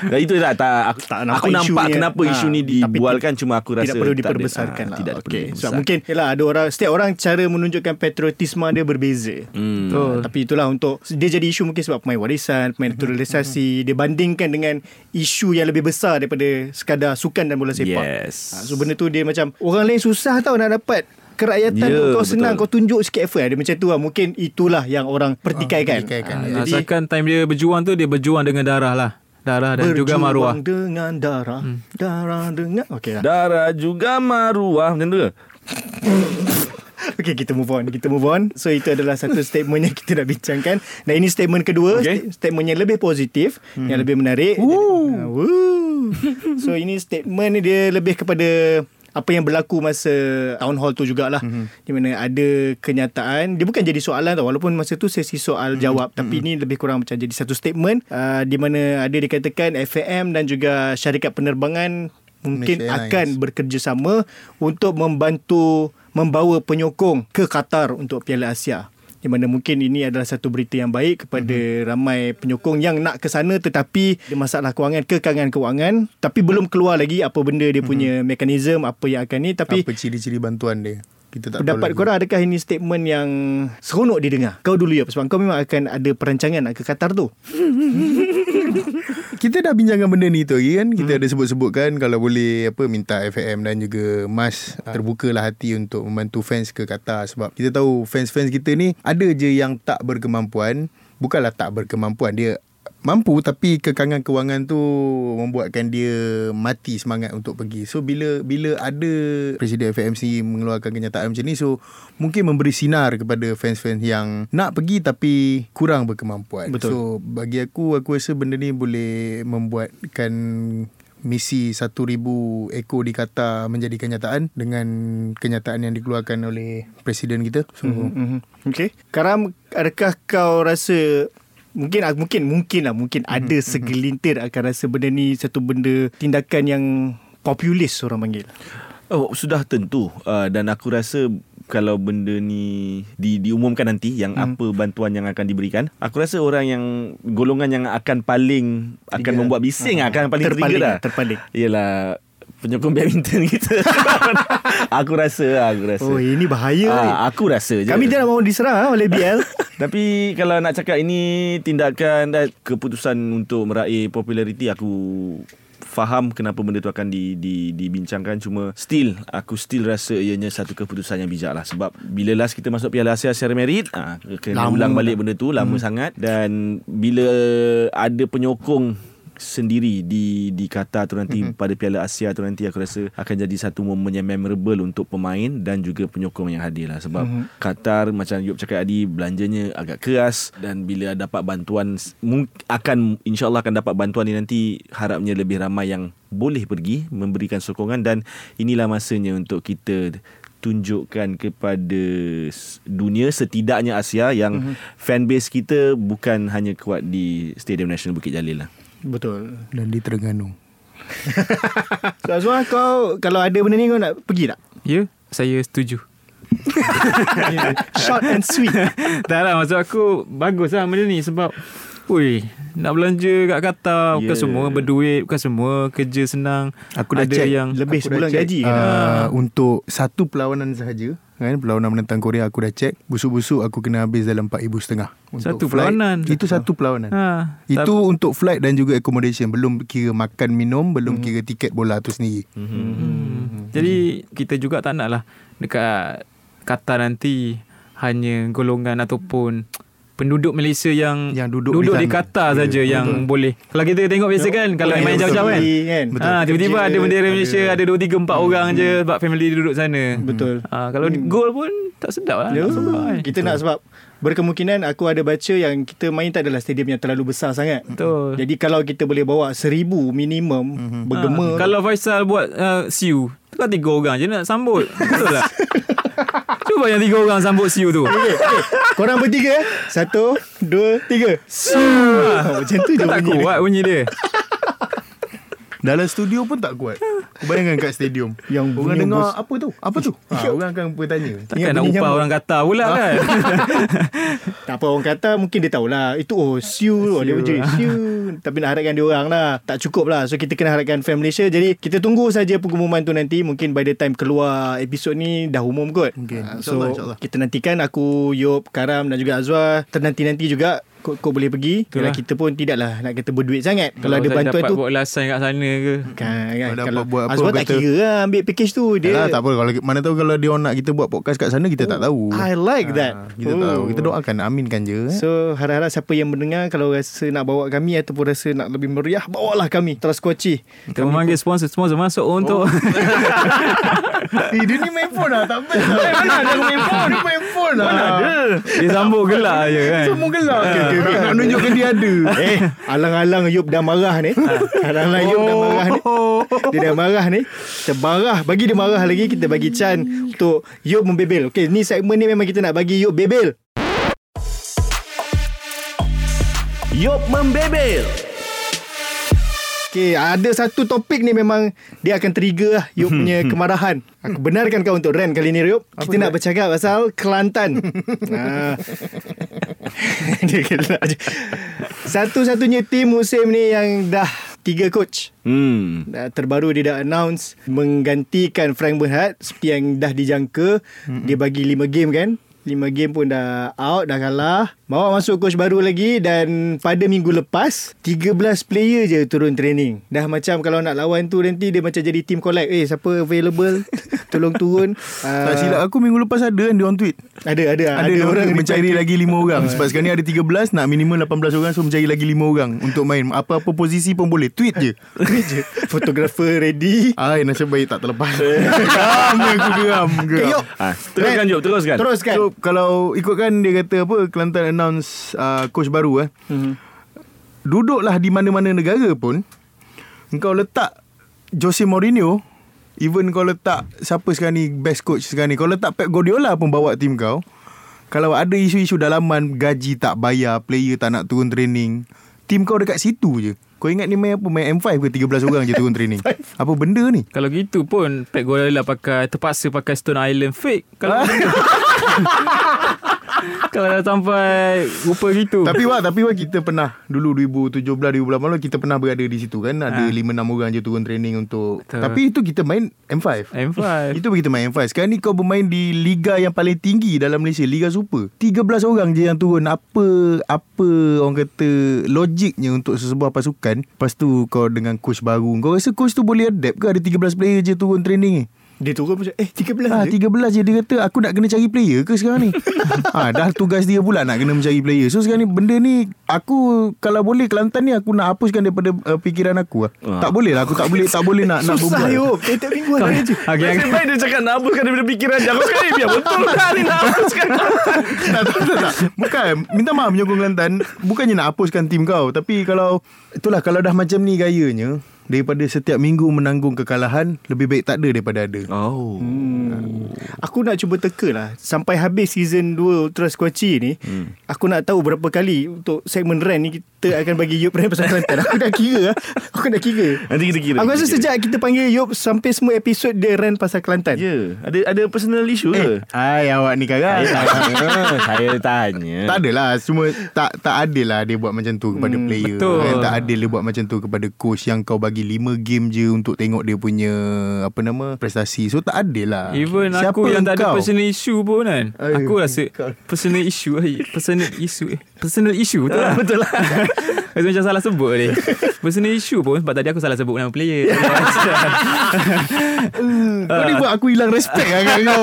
Dan itu tak, tak aku, tak nampak aku nampak isunya. kenapa Ha, isu ni dibualkan cuma aku rasa tidak perlu tak ada- diperbesarkan ah, lah. Tidak perlu okay. Sebab dibesarkan. mungkin yalah, ada orang setiap orang cara menunjukkan patriotisme dia berbeza. Hmm. Betul. Ah, tapi itulah untuk dia jadi isu mungkin sebab pemain warisan, pemain naturalisasi, dia bandingkan dengan isu yang lebih besar daripada sekadar sukan dan bola sepak. Yes. Ha, so benda tu dia macam orang lain susah tau nak dapat kerakyatan Ya, tu kau betul. senang kau tunjuk sikit effort dia macam tu lah mungkin itulah yang orang pertikaikan pertikaikan, Ah, ya. jadi Asalkan time dia berjuang tu Dia berjuang dengan darah lah Darah dan juga maruah dengan darah darah dengan okey lah Darah juga maruah macam tu ke? Okay kita move on Kita move on So itu adalah satu statement Yang kita nak bincangkan Dan ini statement kedua Okay. okay. Statement yang lebih positif hmm. Yang lebih menarik Woo. Uh, woo. So ini statement ni Dia lebih kepada apa yang berlaku masa town hall tu jugalah mm-hmm. di mana ada kenyataan dia bukan jadi soalan tau walaupun masa tu sesi soal mm-hmm. jawab tapi mm-hmm. ini lebih kurang macam jadi satu statement uh, di mana ada dikatakan FAM dan juga syarikat penerbangan mungkin Malaysia akan Airlines. bekerjasama untuk membantu membawa penyokong ke Qatar untuk Piala Asia. Di mana mungkin ini adalah satu berita yang baik kepada mm-hmm. ramai penyokong yang nak ke sana tetapi ada masalah kewangan, kekangan kewangan tapi belum keluar lagi apa benda dia punya mm-hmm. mekanisme apa yang akan ni tapi Apa ciri-ciri bantuan dia Kita tak pendapat korang adakah ini statement yang seronok didengar? Kau dulu ya sebab kau memang akan ada perancangan nak ke Qatar tu. Kita dah bincangkan benda ni tu lagi kan Kita hmm. ada sebut-sebutkan Kalau boleh apa Minta FAM dan juga MAS Terbukalah hati untuk Membantu fans ke Qatar Sebab kita tahu Fans-fans kita ni Ada je yang tak berkemampuan Bukanlah tak berkemampuan Dia mampu Tapi kekangan kewangan tu Membuatkan dia Mati semangat untuk pergi So bila Bila ada Presiden FMC Mengeluarkan kenyataan macam ni So Mungkin memberi sinar Kepada fans-fans yang Nak pergi tapi Kurang berkemampuan Betul. So bagi aku Aku rasa benda ni boleh Membuatkan misi 1000 ekor di Qatar menjadi kenyataan dengan kenyataan yang dikeluarkan oleh presiden kita. So Mm-hmm. Okay. Karam, adakah kau rasa mungkin mungkin mungkin lah mungkin ada segelintir akan rasa benda ni satu benda tindakan yang populis orang panggil. Oh sudah tentu uh, dan aku rasa kalau benda ni di, diumumkan nanti yang hmm. apa bantuan yang akan diberikan aku rasa orang yang golongan yang akan paling akan Tiga. membuat bising Ah, akan paling terpaling trigger lah, terpaling. ialah penyokong badminton kita aku rasa aku rasa Oh ini bahaya. ni. ah, aku rasa je Kami tidak mahu diserang ah, oleh BL. Tapi kalau nak cakap ini tindakan dan keputusan untuk meraih populariti aku faham kenapa benda tu akan di, di, dibincangkan cuma still aku still rasa ianya satu keputusan yang bijak lah sebab bila last kita masuk Piala Asia secara merit ah kena Lama ulang balik benda tu lama hmm. sangat dan bila ada penyokong sendiri di di Qatar tu nanti mm-hmm. pada Piala Asia tu nanti aku rasa akan jadi satu momen yang memorable untuk pemain dan juga penyokong yang hadir lah sebab mm-hmm. Qatar macam Yop cakap tadi belanjanya agak keras dan bila dapat bantuan akan insyaallah akan dapat bantuan ni nanti harapnya lebih ramai yang boleh pergi memberikan sokongan dan inilah masanya untuk kita tunjukkan kepada dunia setidaknya Asia yang mm-hmm. fanbase kita bukan hanya kuat di Stadium Nasional Bukit Jalil lah. Betul. dan di Terengganu. So Azwan kau kalau ada benda ni kau nak pergi tak? Ya Saya setuju Short and sweet. Tak lah maksud aku Bagus lah benda ni Sebab Ui Nak belanja kat Qatar Bukan Yeah. semua berduit Bukan semua kerja senang Aku dah Ada check yang Lebih sebulan gaji uh? Untuk satu perlawanan sahaja kan perlawanan menentang Korea aku dah check busuk-busuk aku kena habis dalam 4000 setengah untuk Satu flight. perlawanan? itu satu perlawanan ha, itu untuk flight dan juga accommodation belum kira makan minum belum kira tiket bola tu sendiri Hmm. Jadi kita juga tak nak lah dekat Qatar nanti hanya golongan ataupun penduduk Malaysia yang, Yang duduk duduk di di. Qatar Ya, saja yang boleh. Kalau kita tengok biasa kan kalau Orang main jauh-jauh kan. kan? Ha, tiba-tiba Kerja, ada bendera Malaysia ada 2 3 4 orang je sebab family duduk sana. Betul. Ha, kalau hmm. gol pun tak sedap lah. Ya, Tak sedap kan. kita nak sebab berkemungkinan aku ada baca yang kita main tak adalah stadium yang terlalu besar sangat. Betul. Jadi kalau kita boleh bawa seribu minimum Mhm. bergema. Ha, kalau Faisal buat uh, siu, tu kan tiga orang je nak sambut. Betul tak? Cuba yang tiga orang sambut siu tu. Korang bertiga eh? Satu Dua Tiga Suh Macam tu je Kau tak bunyi dia. kuat bunyi dia. Dalam studio pun tak kuat. Bayangkan kat stadium. Yang Orang bunyi dengar bos- Apa tu? Apa tu? Ha, Orang akan bertanya. Takkan nak upah orang kata pula kan? Tak apa orang kata Mungkin dia tahulah. Itu oh Siu. Oh, Dia menjadi Siu. Tapi nak harapkan dia orang lah. Tak cukup lah. So kita kena harapkan Fan Malaysia. Jadi kita tunggu saja pengumuman tu nanti. Mungkin by the time keluar episod ni Dah umum kot. Mungkin. Ah, So insyaAllah. kita nantikan. Aku Yop Karam dan juga Azwar. Ternanti-nanti juga kau, kau boleh pergi. Kalau Itulah. kita pun tidaklah Nak kata berduit sangat. Kalau, ada saya bantuan dapat tu buat ulasan kat sana ke? Kan, kan, Kalau dapat Kalau buat apa, Azwar tak kira lah Ambil package tu. Dia Yalah, tak apa. Kalau mana tahu kalau dia nak kita buat podcast kat sana kita tak tahu. I like that. Ha, kita tak tahu. Kita doakan aminkan je. eh. So harap-harap siapa yang mendengar Kalau rasa nak bawa kami Ataupun rasa nak lebih meriah Bawalah kami. Terus Kuaci Kita memanggil sponsor-sponsor masuk untuk Eh, dia ni main phone lah Tak best lah Mana ada main phone? Dia main phone lah. Mana ada? Dia sambung gelak je kan? Semua gelap okay, okay. Nak nunjukkan dia ada. Eh Alang-alang Yop dah marah ni. Alang-alang Yop dah marah ni. Dia dah marah ni. Kita marah. Bagi dia marah lagi Kita bagi Chan Untuk Yop membebel. Okay ni segmen ni memang kita nak bagi Yop bebel. Yop membebel. Okay ada satu topik ni memang Dia akan trigger lah Yop punya kemarahan. Aku benarkan kau untuk rant kali ni Yop Kita nak bercakap pasal Kelantan. Ha. Dia gelak je Satu-satunya tim musim ni yang dah Tiga coach Hmm. Terbaru dia dah announce menggantikan Frank Berhad seperti yang dah dijangka. Mm-hmm. Dia bagi 5 game kan. 5 game pun dah out, dah kalah. Bawa masuk coach baru lagi dan pada minggu lepas 13 player je turun training. Dah macam kalau nak lawan tu nanti dia macam jadi team collect. Eh siapa available? Tolong turun. Tak Ah, silap aku minggu lepas ada kan dia on tweet Ada ada Ada, ada orang mencari lagi 5 orang Sebab sekarang ni ada 13 Nak minimum 18 orang So mencari lagi 5 orang Untuk main Apa-apa posisi pun boleh Tweet je Tweet je. Fotografer ready. Ay nasib baik tak terlepas Geram ni aku geram geram. Ah, teruskan Jom, teruskan. Teruskan. So kalau ikutkan dia kata apa Kelantan announce uh, coach baru eh. Mhm. Duduklah di mana-mana negara pun Engkau letak Jose Mourinho Even kau letak Siapa sekarang ni Best coach sekarang ni Kau letak Pep Guardiola pun bawa tim kau Kalau ada isu-isu dalaman Gaji tak bayar Player tak nak turun training Tim kau dekat situ je. Kau ingat ni main apa? Main M5 ke 13 orang je turun training? Apa benda ni? Kalau gitu pun Pep Guardiola pakai Terpaksa pakai Stone Island fake. Kalau Kalau dah sampai Rupa gitu. Tapi wah Tapi wah kita pernah Dulu 2017 2018 Kita pernah berada di situ kan? Ada Ha. 5-6 orang je turun training untuk Betul. Tapi itu kita main M5 M5 Itu kita main M5 Sekarang ni kau bermain di Liga yang paling tinggi Dalam Malaysia Liga Super. 13 orang je yang turun. Apa Apa orang kata Logiknya untuk sesebuah pasukan? Lepas tu kau dengan coach baru. Kau rasa coach tu boleh adapt ke? Ada 13 player je turun training ni Dia turun macam eh 13 Ah, je. 13 je dia kata aku nak kena cari player ke sekarang ni. ah, dah tugas dia pula nak kena mencari player. So sekarang ni benda ni aku kalau boleh Kelantan ni aku nak hapuskan daripada uh, fikiran aku lah. Ah. Tak boleh lah aku tak boleh tak boleh nak nak Susah. Yop. Tiap-tiap minggu ada je. Okay, Nasib baik dia cakap nak hapuskan daripada fikiran dia. Aku sekali biar betul dah ni nak hapuskan. tak, tak, tak, tak. Bukan Minta maaf menyokong Kelantan Bukannya nak hapuskan tim kau Tapi kalau Itulah kalau dah macam ni gayanya Daripada setiap minggu menanggung kekalahan Lebih baik tak ada daripada ada Oh. Hmm. Aku nak cuba teka lah Sampai habis season 2 Ultra Squatchy ni hmm. Aku nak tahu berapa kali Untuk segmen rant ni Kita akan bagi Yop rant pasal Kelantan Aku dah kira lah Aku dah kira Nanti kita kira. Aku rasa kira. sejak kita panggil Yop Sampai semua episod Dia rant pasal Kelantan Ya, yeah. ada ada personal issue Eh, ke? Hai awak ni karat Saya tanya, saya tanya. Tak adalah Semua tak tak adil lah Dia buat macam tu kepada Hmm, player betul. kan? Tak adil dia buat macam tu Kepada coach Yang kau bagi 5 game je Untuk tengok dia punya Apa nama Prestasi So tak adil lah Even Siapa aku yang tak ada personal issue pun kan Ay, Aku rasa kau- Personal issue eh, Personal issue eh, Personal issue tu lah Betul lah. Rasa macam salah sebut ni. Personal issue pun Sebab tadi aku salah sebut nama player. Kau ni buat aku hilang respect lah kat kau.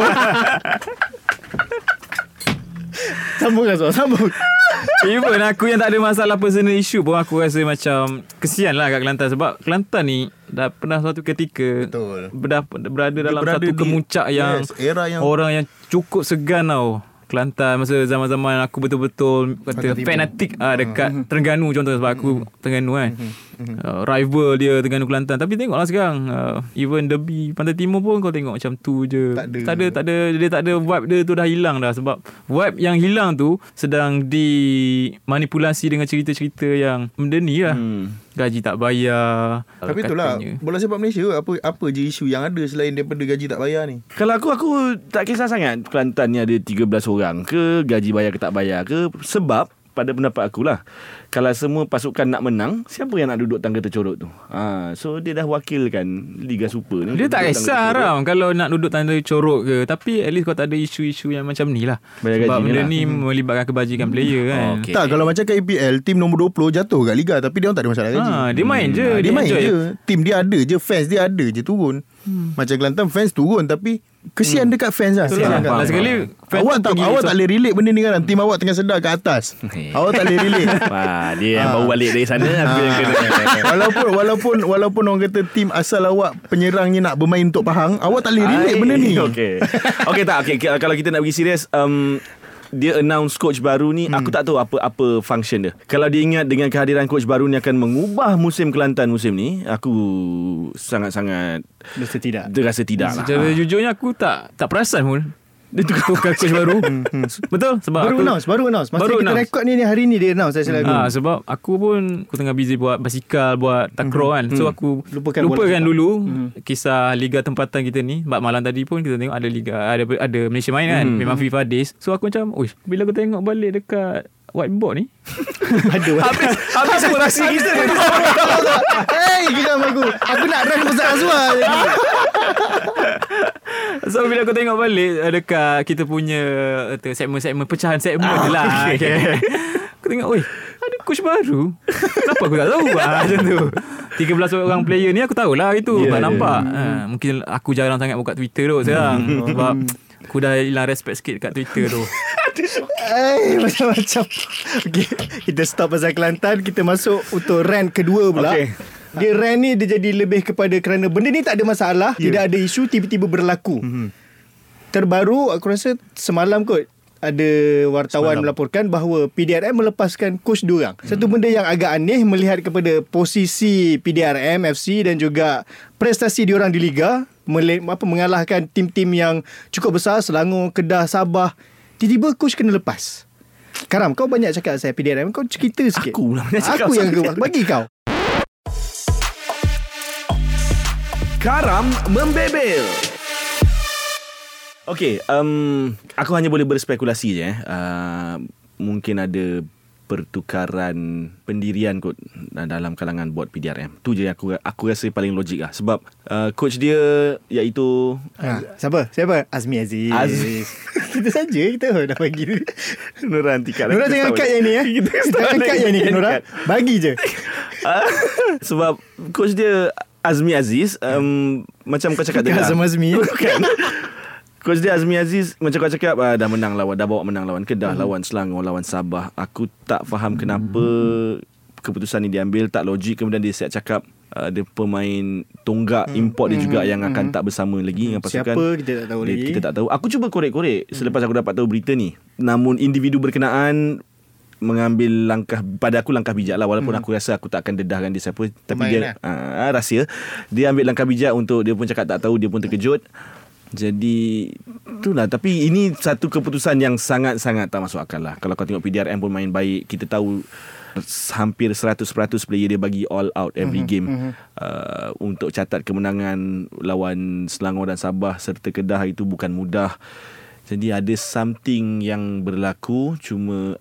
Sambung Azwar Sambung. Even aku yang tak ada masalah personal issue pun Aku rasa macam Kesian lah kat Kelantan. Sebab Kelantan ni Dah pernah suatu ketika Betul. berada, berada dalam berada satu kemuncak yang, yes, era yang- Orang yang cukup segan tau Kelantan masa zaman-zaman aku betul-betul kata Fanatik. fanatik ah dekat Terengganu contoh sebab aku Terengganu kan. Uh, rival dia Terengganu Kelantan tapi tengoklah sekarang uh, even derby Pantai Timur pun kau tengok macam tu je Tak ada. tak ada tak ada dia tak ada vibe dia tu dah hilang dah sebab vibe yang hilang tu sedang dimanipulasi dengan cerita-cerita yang benda ni lah Hmm. gaji tak bayar Tapi itulah katanya. bola sepak Malaysia apa apa je isu yang ada selain daripada gaji tak bayar ni. Kalau aku aku tak kisah sangat Kelantan ni ada 13 orang ke gaji bayar ke tak bayar ke sebab pada pendapat aku lah kalau semua pasukan nak menang siapa yang nak duduk tangga tercorot tu ha, so dia dah wakilkan Liga Super ni Dia tak tangga kisah. Ram Kalau nak duduk tanda corok ke Tapi at least kau tak ada isu-isu yang macam ni lah Bayar Sebab benda lah. ni melibatkan kebajikan player kan Okey. Tak kalau macam kat EPL tim nombor 20 jatuh kat liga tapi dia orang tak ada masalah gaji. ha, Dia main je Ah, dia, main enjoy. je. Tim dia ada je, fans dia ada je turun. Hmm. Macam Kelantan fans turun tapi kesian dekat fans lah. Betul lah. Kesian kat- Last sekali fans Awak tak awak tak boleh relate benda ni kan tim awak tengah sedar kat atas. awak tak boleh relate. Wah, dia yang baru balik dari sana yang kena. walaupun walaupun walaupun orang kata tim asal awak penyerangnya nak bermain untuk Pahang, awak tak boleh relate benda ni. Okey. Okey tak okey K- kalau kita nak pergi serius um, dia announce coach baru ni hmm. aku tak tahu apa apa function dia. Kalau dia ingat dengan kehadiran coach baru ni akan mengubah musim Kelantan musim ni, aku sangat-sangat Mesti tidak terasa tidak lah. Secara jujurnya aku tak tak perasan pun dia tukar coach baru. Betul sebab Baru aku announce Baru announce Masa Baru kita announce. rekod ni ni Hari ni dia announce Saya selalu Ah sebab aku pun aku tengah busy buat basikal, buat takraw kan. So aku Lupakan lupakan, dulu kisah liga tempatan kita ni. Sebab malam tadi pun kita tengok ada liga ada ada Malaysia main kan. Memang FIFA days. So aku macam, "Uish, bila aku tengok balik dekat whiteboard ni, Ada habis habis operasi kita." Hei Geram aku Aku nak run Pasal Azwar So bila aku tengok balik dekat kita punya tu, segmen-segmen pecahan segmen ah, lah. Okay. aku tengok, oi, ada coach baru. Kenapa aku tak tahu ah, macam tu. 13 orang player ni aku tahulah itu. Yeah, nampak. Yeah. Uh, mungkin aku jarang sangat buka Twitter tu sekarang. Sebab aku dah hilang respect sikit kat Twitter tu. Eh macam-macam Okay Kita stop pasal Kelantan Kita masuk Untuk rant kedua pula Okey. Dia rant ni Dia jadi lebih kepada Kerana benda ni tak ada masalah yeah. Tidak ada isu Tiba-tiba berlaku mm-hmm. Terbaru Aku rasa Semalam kot ada wartawan Semalam. melaporkan bahawa PDRM melepaskan coach dua orang. Satu benda yang agak aneh melihat kepada posisi PDRM FC dan juga prestasi diorang di liga mele- apa mengalahkan tim-tim yang cukup besar Selangor, Kedah, Sabah. Tiba-tiba coach kena lepas. Karam, kau banyak cakap saya PDRM. Kau cerita sikit. Aku lah banyak cakap Aku yang ke- bagi kau. Karam membebel. Okey, um, aku hanya boleh berspekulasi je eh. Uh, mungkin ada pertukaran pendirian kot dalam kalangan board PDRM. Tu je yang aku aku rasa paling logik lah sebab uh, coach dia iaitu Ha, siapa? Siapa? Azmi Aziz. Aziz. kita saja kita dah bagi. Nura Antika. Nora jangan cut yang ni eh. Kita jangan cut yang ni Nora. Bagi je. Ah, sebab coach dia Azmi Aziz um, macam kau cakap Bukan tadi. Azam Azmi. Bukan. Coach dia Azmi Aziz macam kau cakap ah, dah menang lawan dah bawa menang lawan Kedah, hmm. lawan Selangor, lawan Sabah. Aku tak faham kenapa keputusan ni diambil tak logik kemudian dia siap cakap uh, ada pemain tonggak import dia juga yang akan tak bersama lagi dengan pasukan. Siapa kita tak tahu Dia- lagi. Kita tak tahu. Aku cuba korek-korek selepas aku dapat tahu berita ni. Namun individu berkenaan mengambil langkah pada aku langkah bijak lah walaupun aku rasa aku tak akan dedahkan dia siapa tapi Pemain dia lah. uh, rahsia dia ambil langkah bijak untuk dia pun cakap tak tahu dia pun terkejut jadi itulah. Tapi ini satu keputusan yang sangat-sangat tak masuk akal lah. Kalau kau tengok PDRM pun main baik. Kita tahu hampir 100% player dia bagi all out every Mhm, game. uh, untuk catat kemenangan lawan Selangor dan Sabah serta Kedah itu bukan mudah. Jadi ada something yang berlaku. Cuma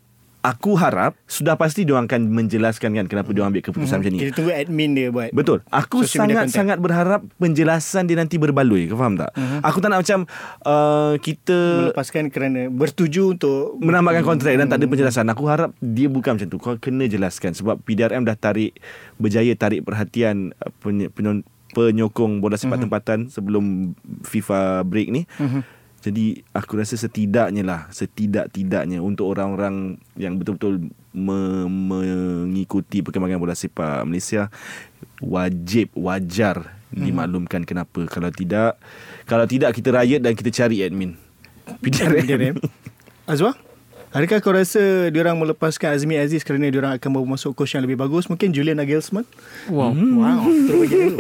aku harap sudah pasti dia akan menjelaskan kan kenapa dia ambil keputusan macam ni Kita tunggu admin dia buat. Betul. Aku Social media sangat-sangat berharap penjelasan dia nanti berbaloi. Kau faham tak? Uh-huh. Aku tak nak macam uh, kita Melepaskan kerana bertuju untuk menambahkan kontrak dan tak ada penjelasan. Aku harap dia bukan macam tu. Kau kena jelaskan sebab PDRM dah tarik berjaya tarik perhatian uh, penyokong bola sepak uh-huh. tempatan sebelum FIFA break ni. Uh-huh. Jadi aku rasa setidaknya lah Setidak-tidaknya Untuk orang-orang Yang betul-betul me- Mengikuti perkembangan bola sepak Malaysia Wajib Wajar Dimaklumkan kenapa Kalau tidak Kalau tidak kita riot Dan kita cari admin PDRM PDRM. Azwar? Adakah kau rasa diorang melepaskan Azmi Aziz kerana diorang akan bawa masuk coach yang lebih bagus? Mungkin Julian Nagelsmann? Wow. Wow, terus bagi dulu.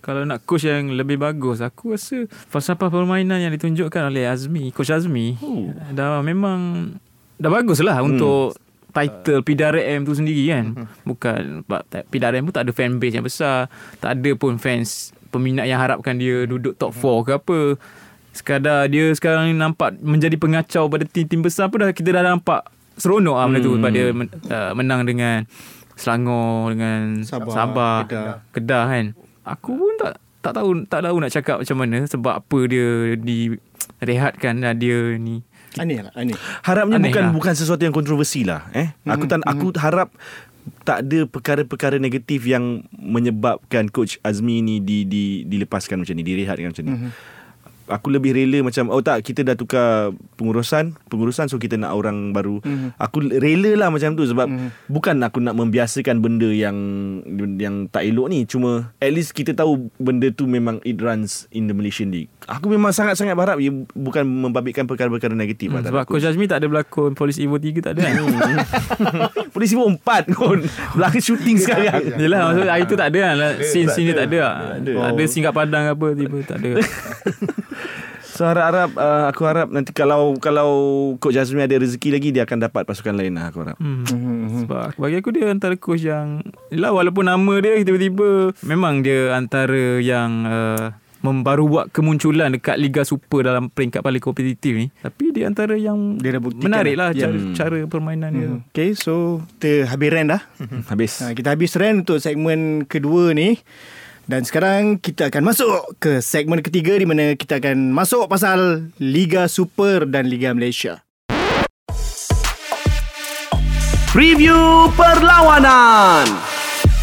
Kalau nak coach yang lebih bagus, aku rasa falsafah permainan yang ditunjukkan oleh Azmi, coach Azmi, Oh. dah memang dah bagus lah untuk title PDRM tu sendiri kan. Bukan sebab tak- PDRM pun tak ada fan base yang besar, tak ada pun fans peminat yang harapkan dia duduk top 4 ke apa. Sekadar dia sekarang ni nampak menjadi pengacau pada tim-tim besar pun dah kita dah nampak seronok lah benda tu sebab dia men, uh, menang dengan Selangor dengan Sabah, Sabah. Kedah. Kedah kan. Aku pun tak tak tahu tak tahu nak cakap macam mana sebab apa dia direhatkan dan dia ni. Aneh lah, aneh. Harapnya Aneh bukan lah. bukan sesuatu yang kontroversi lah eh. Aku tan aku harap tak ada perkara-perkara negatif yang menyebabkan coach Azmi ni di di dilepaskan macam ni, direhatkan macam ni. Aku lebih rela macam oh tak kita dah tukar pengurusan, pengurusan so kita nak orang baru. Aku rela lah macam tu sebab bukan aku nak membiasakan benda yang yang tak elok ni, cuma at least kita tahu benda tu memang it runs in the Malaysian League. Aku memang sangat-sangat berharap ia bukan membabitkan perkara-perkara negatif Hmm, lah sebab Coach Azmi tak ada berlakon Polis Evo 3 tak ada. Kan. Polis Evo 4 pun Belakang shooting sekarang. Yelah maksud hari tu tak ada kan Scene-scene dia tak ada lah. ada. Ada scene kat padang apa tiba tak ada So harap-harap uh, Aku harap nanti kalau Kalau Coach Azmi ada rezeki lagi Dia akan dapat pasukan lain lah Aku harap hmm. Sebab bagi aku dia antara coach yang Yelah walaupun nama dia tiba-tiba Memang dia antara yang uh, Membaru buat kemunculan dekat Liga Super dalam peringkat paling kompetitif ni Tapi dia antara yang Dia dah buktikan menarik lah lah. cara, Ya. cara permainan dia Okay, so kita habis rant dah. Habis Ha, kita habis rant untuk segmen kedua ni. Dan sekarang kita akan masuk ke segmen ketiga di mana kita akan masuk pasal Liga Super dan Liga Malaysia. Preview perlawanan.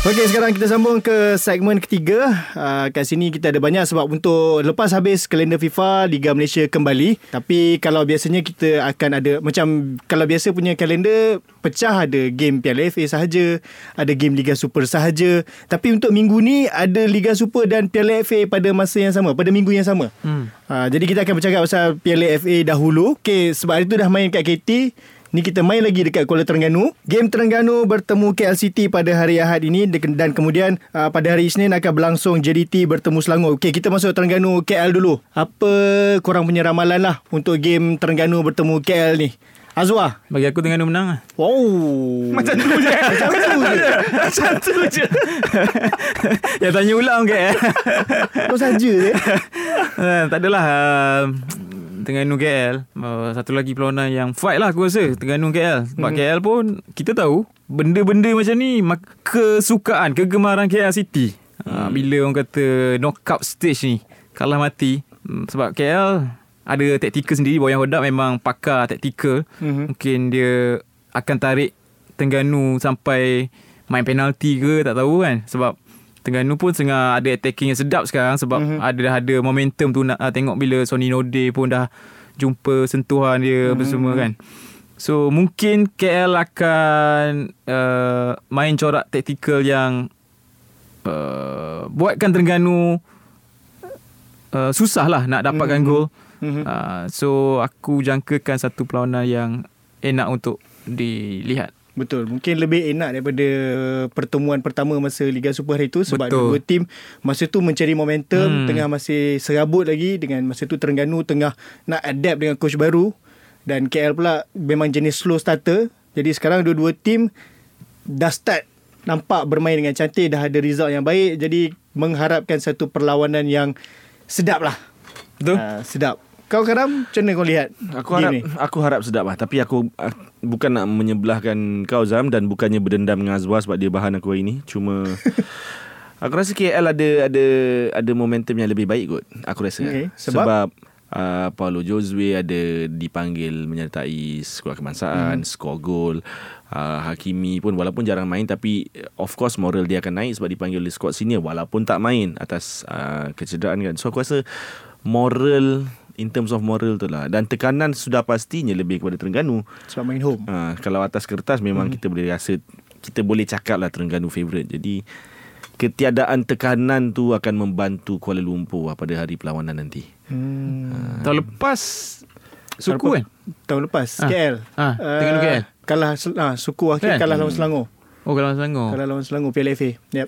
Okey, sekarang kita sambung ke segmen ketiga. Uh, kat sini kita ada banyak sebab untuk lepas habis kalender FIFA, Liga Malaysia kembali. Tapi kalau biasanya kita akan ada, macam kalau biasa punya kalender, pecah ada game Piala FA sahaja, ada game Liga Super sahaja. Tapi untuk minggu ni, ada Liga Super dan Piala FA pada masa yang sama, pada minggu yang sama. Hmm. Uh, jadi kita akan bercakap pasal Piala FA dahulu. Okey, sebab hari tu dah main kat KT. Ni kita main lagi dekat Kuala Terengganu. Game Terengganu bertemu KL City pada hari Ahad ini dan kemudian uh, pada hari Isnin akan berlangsung JDT bertemu Selangor. Okey, kita masuk Terengganu KL dulu. Apa korang punya ramalan lah untuk game Terengganu bertemu KL ni? Azwa. Bagi aku Terengganu menang lah Wow. Macam tu je Macam tu je Macam tu je Ya tanya ulang ke Kau saja je. uh, Tak adalah uh, Terengganu KL uh, Satu lagi perlawanan yang fight lah aku rasa Terengganu KL Sebab hmm. KL pun Kita tahu Benda-benda macam ni Kesukaan Kegemaran KL City. Uh, Bila orang kata Knockout stage ni Kalah mati. Hmm, Sebab KL Ada taktikal sendiri. Boyan Hodak memang pakar taktikal Mhm. Mungkin dia Akan tarik Terengganu sampai Main penalti ke Tak tahu kan. Sebab Terengganu pun tengah ada attacking yang sedap sekarang sebab mm-hmm. ada dah ada momentum tu nak uh, tengok bila Sony Node pun dah jumpa sentuhan dia mm-hmm. bersama kan. So mungkin KL akan uh, main corak taktikal yang uh, buatkan Terengganu uh, susah lah nak dapatkan mm-hmm. gol. Mm-hmm. Uh, so aku jangkakan satu perlawanan yang enak untuk dilihat. Betul. Mungkin lebih enak daripada pertemuan pertama masa Liga Super hari tu sebab Betul. dua tim masa tu mencari momentum, Hmm. tengah masih serabut lagi dengan masa tu Terengganu tengah nak adapt dengan coach baru dan KL pula memang jenis slow starter. Jadi sekarang dua-dua tim dah start nampak bermain dengan cantik, dah ada result yang baik. Jadi mengharapkan satu perlawanan yang sedap lah. Betul? Uh, sedap. Kau Karam, macam mana kau lihat Aku harap ni? aku harap sedap lah Tapi aku uh, Bukan nak menyebelahkan kau Zam Dan bukannya berdendam dengan Azwar Sebab dia bahan aku hari ni Cuma Aku rasa KL ada Ada ada momentum yang lebih baik kot Aku rasa Okay, sebab? Sebab uh, Paulo Josue ada dipanggil Menyertai skuad kebangsaan hmm. Skor gol uh, Hakimi pun Walaupun jarang main Tapi Of course moral dia akan naik Sebab dipanggil oleh skuad senior Walaupun tak main Atas uh, kecederaan kan So aku rasa Moral In terms of moral tu lah Dan tekanan sudah pastinya Lebih kepada Terengganu Sebab main home. Ha, kalau atas kertas memang hmm. kita boleh rasa kita boleh cakap lah Terengganu favourite. Jadi ketiadaan tekanan tu akan membantu Kuala Lumpur lah pada hari perlawanan nanti. Hmm. Tahun lepas Suku kan? tahun lepas Ah. KL. Ah, Terengganu KL. Kalah ah, suku akhir Kan? kalah lawan Selangor. Oh kalau Selangor. Kalah lawan Selangor Piala FA. Yep.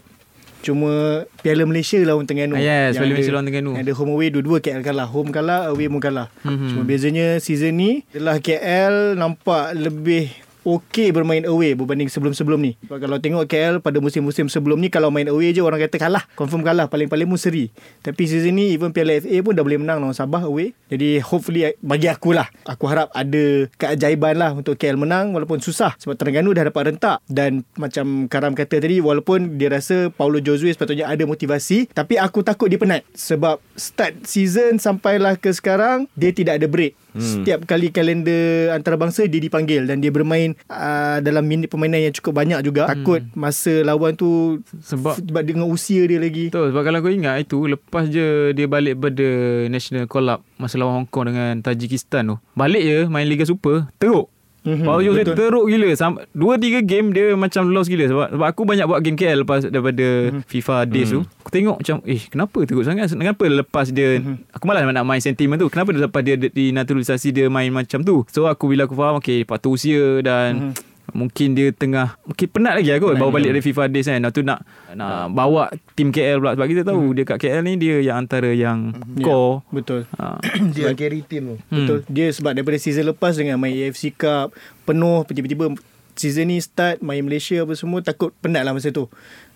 Cuma Piala Malaysia lawan Terengganu. Ah, yes, Piala Malaysia lawan Terengganu. Ada home away dua-dua KL kalah. Home kalah, away pun kalah. Mhm. Cuma bezanya season ni adalah KL nampak lebih okey bermain away berbanding sebelum-sebelum ni. Sebab kalau tengok KL pada musim-musim sebelum ni kalau main away je orang kata kalah. Confirm kalah. Paling-paling pun seri. Tapi season ni even Piala FA pun dah boleh menang lawan Sabah away. Jadi hopefully bagi aku lah. Aku harap ada keajaiban lah untuk KL menang walaupun susah. Sebab Terengganu dah dapat rentak. Dan macam Karam kata tadi walaupun dia rasa Paulo Josue sepatutnya ada motivasi. Tapi aku takut dia penat. Sebab start season sampailah ke sekarang dia tidak ada break. Hmm. Setiap kali kalender antarabangsa dia dipanggil dan dia bermain uh, dalam minit permainan yang cukup banyak juga. Hmm. Takut masa lawan tu Sebab sebab dengan usia dia lagi. Betul sebab kalau kau ingat itu lepas je dia balik pada National Call Up masa lawan Hong Kong dengan Tajikistan tu. Balik je main Liga Super teruk. Mhm, Mm-hmm, Jose betul. teruk gila Sam- Dua tiga game Dia macam lost gila Sebab, sebab aku banyak buat game KL Lepas daripada Mhm. mm-hmm. FIFA Days tu Aku tengok macam Eh kenapa teruk sangat Kenapa lepas dia Mhm. Aku malas nak main sentimen tu Kenapa lepas dia Dinaturalisasi dia main macam tu So aku bila aku faham Okay faktor usia Dan Mhm. Mungkin dia tengah Mungkin penat lagi lah kot Bawa balik dari FIFA Days kan Lepas tu nak Nak bawa Tim KL pula Sebab kita tahu Dia kat KL ni Dia yang antara yang Ya, Core Betul. ha. Dia carry team tu. Hmm. Betul. Dia sebab daripada season lepas dengan main AFC Cup penuh tiba-tiba season ni start main Malaysia apa semua takut penat lah masa tu.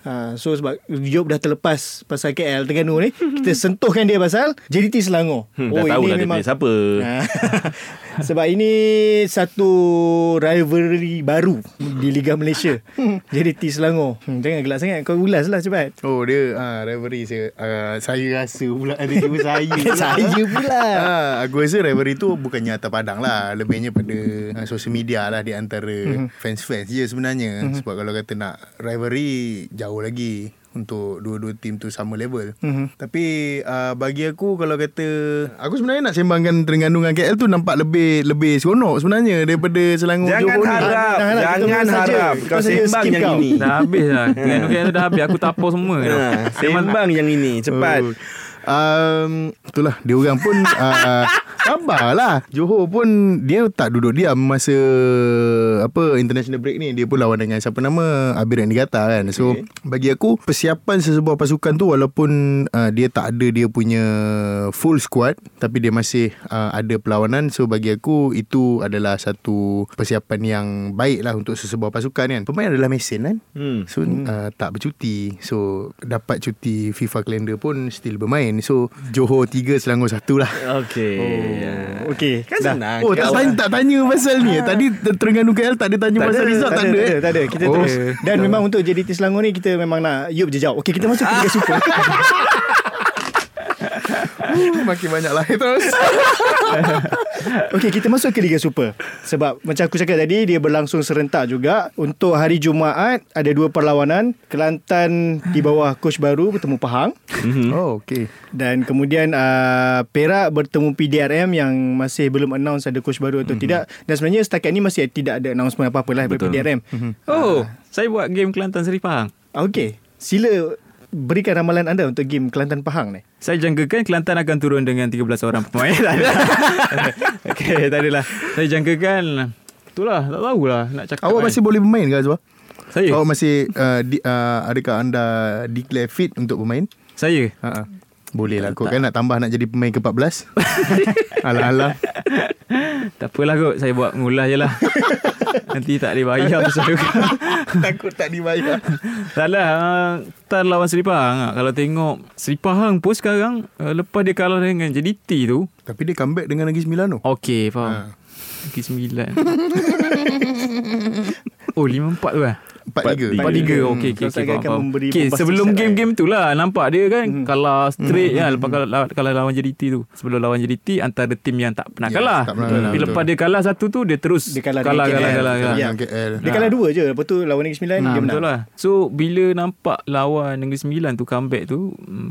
Ha, so sebab Job dah terlepas pasal KL Terengganu ni kita sentuhkan dia pasal JDT Selangor. Hmm, dah tahu lah dia punya siapa. Ha. Sebab ini satu rivalry baru di Liga Malaysia. JDT Selangor. Hmm, jangan gelak sangat. Kau ulas lah cepat. Oh dia ah rivalry saya uh, saya rasa pula ada tiba saya pula. Saya pula. Ah, aku rasa rivalry tu bukannya atas padang lah Lebihnya pada uh, social media lah Di antara fans-fans je sebenarnya Sebab kalau kata nak rivalry Jauh lagi untuk dua-dua tim tu sama level. Mhm. Tapi uh, bagi aku kalau kata aku sebenarnya nak sembangkan Terengganu dengan KL tu nampak lebih lebih seronok sebenarnya daripada Selangor Jangan Johor ni. harap Jangan, jangan, kita Jangan mula saja. harap Kau sembang yang kau. ini Dah habis lah Dengan UKM tu dah habis Aku tapau semua ha, Sembang yang ini Cepat Oh. Um, itulah dia orang pun uh, sabarlah. Johor pun dia tak duduk diam masa apa international break ni dia pun lawan dengan siapa nama Abir Nigata kan. So okay. bagi aku persiapan sesebuah pasukan tu walaupun uh, dia tak ada dia punya full squad tapi dia masih uh, ada perlawanan so bagi aku itu adalah satu persiapan yang baik lah untuk sesebuah pasukan kan. Pemain adalah mesin kan. Hmm. So hmm. uh, tak bercuti So dapat cuti FIFA calendar pun Still bermain So Johor 3 Selangor 1 lah Okay Oh, okey. Kan Dah. senang Oh tak tanya, tak tanya pasal ni Tadi Terengganu KL tak ada tanya Tak pasal ada, result tak, ada, tak eh? ada, tak ada. Kita Oh. terus. Dan memang untuk JDT Selangor ni kita memang nak Yup je jawab. Okey, kita masuk ke Liga Super. Uh, Makin banyak lah terus Okey, kita masuk ke Liga Super. Sebab macam aku cakap tadi dia berlangsung serentak juga. Untuk hari Jumaat ada dua perlawanan. Kelantan di bawah coach baru bertemu Pahang Oh okay dan kemudian uh, Perak bertemu PDRM yang masih belum announce ada coach baru atau tidak. Dan sebenarnya setakat ni masih tidak ada announcement apa-apa lah daripada PDRM. Oh Saya buat game Kelantan Seri Pahang Ah, Okey, sila berikan ramalan anda untuk game Kelantan Pahang ni. Saya jangkakan Kelantan akan turun dengan 13 orang pemain. tak ada. Okey, tak adalah. Saya jangkakan Itulah, tak tahulah nak cakap. Awak kan. masih boleh bermain ke Azwar? Saya. Awak masih uh, di, uh, Adakah anda Declare fit untuk bermain? Saya. Ha boleh lah kot kan nak tambah nak jadi pemain ke-14 Alah-alah Tak apalah kot, saya buat ngulas je lah. Nanti tak boleh bayar pasal juga. Takut tak dibayar tak lah, Tan lawan Seri Pahang. ah. Kalau tengok Seri Pahang pun sekarang uh, lepas dia kalah dengan JDT tu. Tapi dia comeback dengan Negeri Sembilan tu Okey, Ha. faham. Negeri Sembilan. oh, lima empat tu lah. Empat tiga Hmm. Okey okey Kau okey seakan faham, akan faham. memberi bombastic sebelum start, game-game tu lah Nampak dia kan Hmm. Kalah straight kan Lepas kalah, kalah lawan JDT tu Sebelum lawan JDT Antara tim yang tak pernah Ya, kalah tak pernah Tapi kalah, lepas betul. dia kalah satu tu Dia terus Dia kalah kalah, kalah, kalah, kalah. Ya. Yang KL Dia kalah dua je Lepas tu lawan Negeri Sembilan Ha, dia menang betul lah So bila nampak lawan Negeri Sembilan tu comeback tu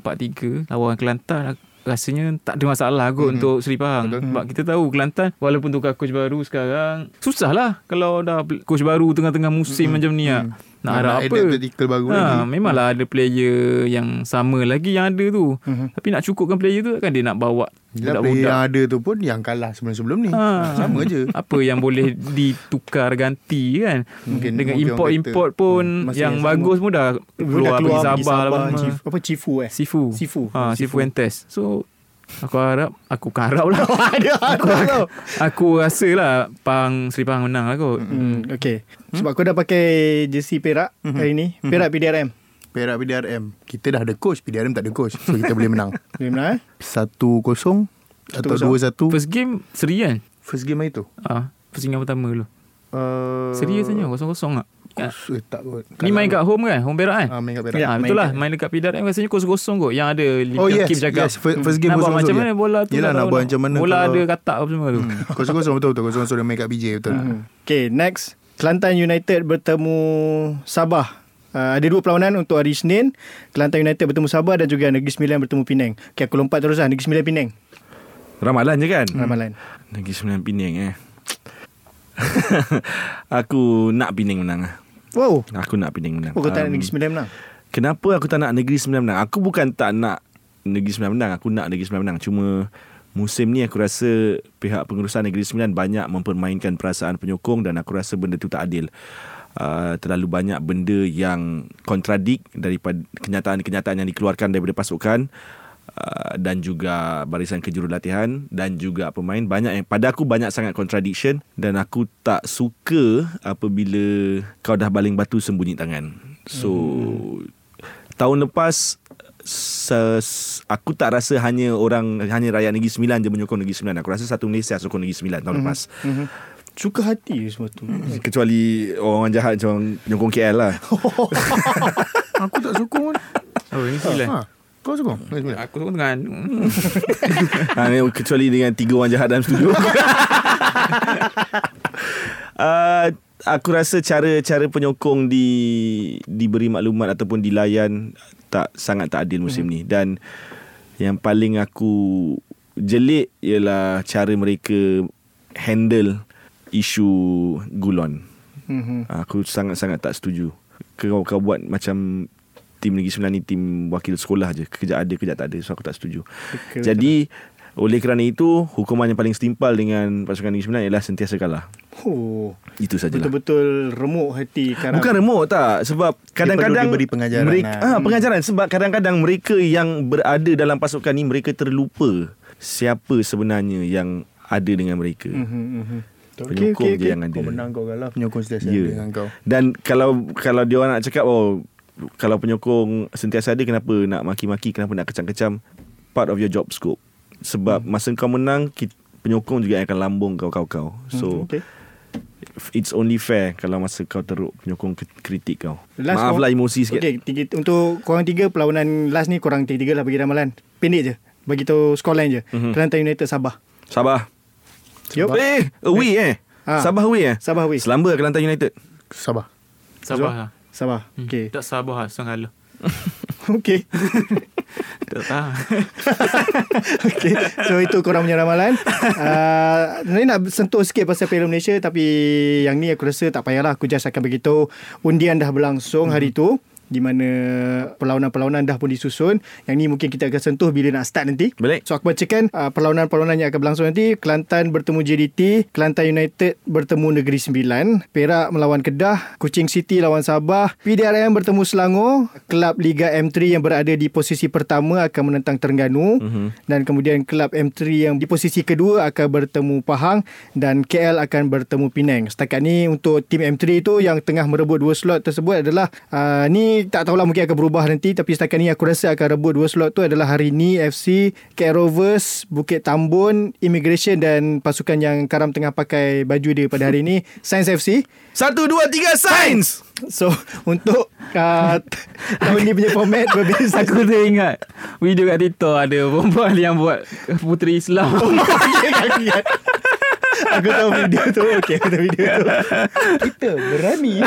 4-3 Lawan Kelantan Rasanya tak ada masalah kot mm-hmm. untuk Seri Pahang Betul. Sebab kita tahu Kelantan Walaupun tukar coach baru sekarang Susah lah Kalau dah coach baru tengah-tengah musim mm-hmm. macam ni lah Nak harap Nak apa? tactical baru ha, lagi. Memanglah ada player Yang sama lagi Yang ada tu. Mhm. Tapi nak cukupkan player tu Kan dia nak bawa Yelah, player Budak-budak yang ada tu pun Yang kalah sebelum-sebelum ni Ha. Sama je. Apa yang boleh ditukar ganti kan? Mungkin- Dengan mungkin import-import pun Masa yang yang bagus pun dah Dah keluar pergi pergi Sabah lah apa Chief, apa Cifu eh? Sifu. Sifu. ha, Sifu. And Test So Aku harap Aku kan harap lah. Ada aku, tau aku rasa lah Pang Seri Pahang menang lah kot. Hmm, okay. Sebab kau dah pakai jersey Perak hari ni. Perak PDRM. Perak PDRM Kita dah ada coach PDRM tak ada coach. So kita boleh menang. Boleh menang eh? 1-0 Atau 2-1 First game Seri kan? First game hari tu. Ha, First game pertama dulu. Uh, Seri rasanya Kosong-kosong tak Kos, eh, tak kot Ni main kat home kan Home Perak kan ah, Main kat Perak Ya, Ha, main betul lah Main dekat PDRM Rasanya kosong-kosong kot Yang ada Oh yes Kim cakap Yes first, first game Nak buat kosong-kosong, macam ya. mana bola tu Yelah nak buat nak. macam mana Bola kalau- ada katak apa semua tu Hmm, Kosong-kosong betul betul Kosong-kosong dia main kat BJ betul Okay, next. Kelantan United bertemu Sabah. Uh, ada dua perlawanan untuk hari Isnin. Kelantan United bertemu Sabah dan juga Negeri Sembilan bertemu Penang. Okay, aku lompat terus lah. Negeri Sembilan Penang. Ramalan je kan Ramalan. Negeri Sembilan Penang eh Aku nak Penang menang lah Wow. Aku nak Penang menang Oh, kau tak nak Um, Negeri Sembilan menang? Kenapa aku tak nak Negeri Sembilan menang? Aku bukan tak nak Negeri Sembilan menang. Aku nak Negeri Sembilan menang. Cuma Musim ni aku rasa Pihak pengurusan Negeri Sembilan Banyak mempermainkan perasaan penyokong Dan aku rasa benda tu tak adil. Uh, terlalu banyak benda yang kontradik daripada kenyataan-kenyataan yang dikeluarkan daripada pasukan uh, dan juga barisan kejurulatihan dan juga pemain banyak yang pada aku banyak sangat contradiction dan aku tak suka apabila kau dah baling batu sembunyi tangan. So tahun lepas ses, aku tak rasa hanya orang hanya rakyat Negeri Sembilan je menyokong Negeri Sembilan. Aku rasa satu Malaysia sokong Negeri Sembilan tahun lepas. Mm-hmm. Suka hati semua tu. Kecuali orang jahat macam nyokong KL lah. Aku tak sokong pun Oh ini sembilan ha, Kau sokong Sembilan? Aku sokong dengan ha, kecuali dengan tiga orang jahat dalam studio. uh, aku rasa cara-cara penyokong di diberi maklumat ataupun dilayan tak sangat tak adil musim ni dan yang paling aku jelik ialah cara mereka handle isu gulon. Mm-hmm. Aku sangat-sangat tak setuju. Kau kau buat macam tim Negeri Sembilan ni tim wakil sekolah je. Kejap ada, kejap tak ada. So aku tak setuju. Betul, Jadi oleh kerana itu hukuman yang paling setimpal dengan pasukan Negeri Sembilan ialah sentiasa kalah. Oh, Itu sajalah. betul-betul remuk hati karam. Bukan remuk tak Sebab kadang-kadang diberi pengajaran mereka, lah. ah, Pengajaran Sebab kadang-kadang mereka yang berada dalam pasukan ni Mereka terlupa Siapa sebenarnya yang ada dengan mereka Mm-hmm, mm-hmm. Penyokong je yang ada Kau menang kau kalah Penyokong sentiasa Ya. ada dengan kau Dan kalau kalau dia orang nak cakap oh kalau penyokong sentiasa ada kenapa nak maki-maki kenapa nak kecam-kecam part of your job scope. Sebab hmm. masa kau menang penyokong juga akan lambung kau-kau-kau. So Hmm, okay. it's only fair kalau masa kau teruk penyokong kritik kau. Last Maaf kau- lah emosi sikit. Okay, tiga, untuk korang tiga perlawanan last ni korang tiga-tiga lah bagi ramalan. Pendek je. Bagi tahu scoreline je. Mhm. Mm-hmm. Kelantan United Sabah. Sabah. Yup. Eh, away eh. Ah. Sabah away eh. Sabah away. Selamba Kelantan United. Sabah Sabah lah Sabah. Hmm. Okay. Tak Sabah lah Setengah lah okay. Tak tahu okay. So itu korang punya ramalan. Uh, ni nak sentuh sikit pasal Piala Malaysia tapi yang ni aku rasa tak payahlah. Aku just akan beritahu undian dah berlangsung hari tu di mana perlawanan-perlawanan dah pun disusun. Yang ni mungkin kita akan sentuh bila nak start nanti. Baik. So aku bacakan uh, perlawanan-perlawanan yang akan berlangsung nanti. Kelantan bertemu JDT, Kelantan United bertemu Negeri Sembilan, Perak melawan Kedah, Kuching City lawan Sabah, PDRM bertemu Selangor, Kelab Liga M3 yang berada di posisi pertama akan menentang Terengganu Mhm. dan kemudian Kelab M3 yang di posisi kedua akan bertemu Pahang dan KL akan bertemu Penang. Setakat ni untuk tim M3 tu yang tengah merebut dua slot tersebut adalah uh, ni tak tahulah mungkin akan berubah nanti tapi setakat ni aku rasa akan rebut dua slot tu adalah hari ni FC, KL Rovers, Bukit Tambun, Immigration dan pasukan yang Karam tengah pakai baju dia pada hari ni Science FC. Satu, dua, tiga, Sains! So untuk uh, tahun ni punya format berbeza. Aku teringat Video kat TikTok Ada perempuan yang buat Puteri Islam Aku tahu video tu. Okay aku tahu video tu. Kita berani.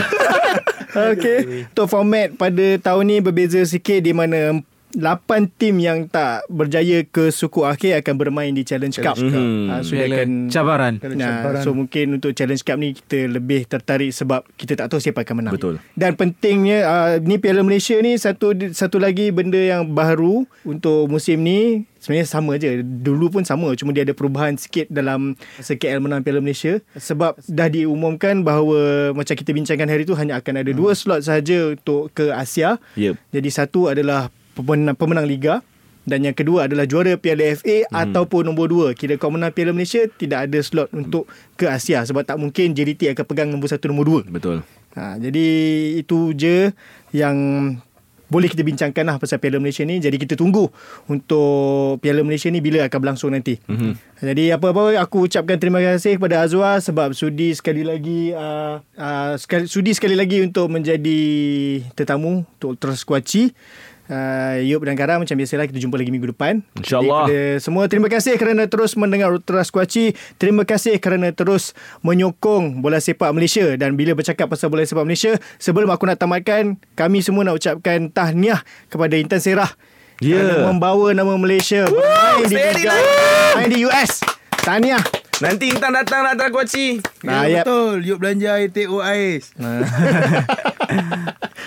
Okay Untuk format pada tahun ni Berbeza sikit Di mana 8 tim yang tak berjaya ke suku akhir akan bermain di Challenge Cup. Mhm. Ah, so dia Piala akan cabaran. Nah, so mungkin untuk Challenge Cup ni kita lebih tertarik sebab kita tak tahu siapa akan menang. Betul. Dan pentingnya uh, ni Piala Malaysia ni satu satu lagi benda yang baru untuk musim ni sebenarnya sama je. Dulu pun sama cuma dia ada perubahan sikit dalam masa KL menang Piala Malaysia sebab dah diumumkan bahawa macam kita bincangkan hari tu hanya akan ada dua slot sahaja untuk ke Asia. Yep. Jadi satu adalah pemenang, pemenang liga dan yang kedua adalah juara Piala FA hmm. ataupun nombor dua. Kira kau menang Piala Malaysia tidak ada slot untuk ke Asia sebab tak mungkin JDT akan pegang nombor satu nombor dua. Betul. Ha, jadi itu je yang boleh kita bincangkan lah pasal Piala Malaysia ni. Jadi kita tunggu untuk Piala Malaysia ni bila akan berlangsung nanti. Mm-hmm. Jadi apa-apa aku ucapkan terima kasih kepada Azwa sebab sudi sekali lagi uh, uh, sekali, sudi sekali lagi untuk menjadi tetamu untuk Ultra Squatchy. Uh, Yop dan Kara macam biasalah kita jumpa lagi minggu depan. InsyaAllah. Semua terima kasih kerana terus mendengar Ultra Squatchy. Terima kasih kerana terus menyokong bola sepak Malaysia dan bila bercakap pasal bola sepak Malaysia, sebelum aku nak tamatkan, kami semua nak ucapkan tahniah kepada Intan Serah. Ya. Kerana membawa nama Malaysia bermain di steady Liga, main di US. Tahniah. Nanti Intan datang nak datang kuaci. Nah, Ya, betul. Yuk belanja air teh ais.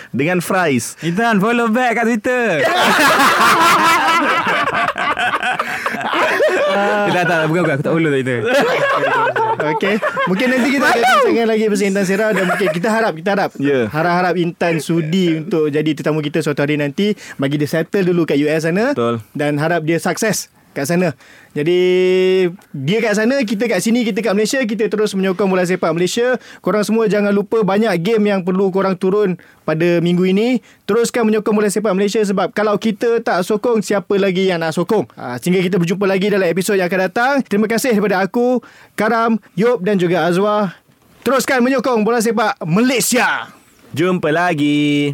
Dengan fries. Intan follow back kat Twitter. tak tak bukan bukan aku tak follow Twitter. Okey. Mungkin nanti kita akan bincangkan lagi pasal Intan Serah dan mungkin kita harap kita harap Ya. harap-harap Intan sudi untuk jadi tetamu kita suatu hari nanti bagi dia settle dulu kat US sana Betul. dan harap dia sukses kat sana. Jadi dia kat sana, kita kat sini, kita kat Malaysia, kita terus menyokong bola sepak Malaysia. Korang semua jangan lupa banyak game yang perlu korang turun pada minggu ini. Teruskan menyokong bola sepak Malaysia sebab kalau kita tak sokong, siapa lagi yang nak sokong? Ha, sehingga kita berjumpa lagi dalam episod yang akan datang. Terima kasih daripada aku, Karam, Yop dan juga Azwar. Teruskan menyokong bola sepak Malaysia. Jumpa lagi.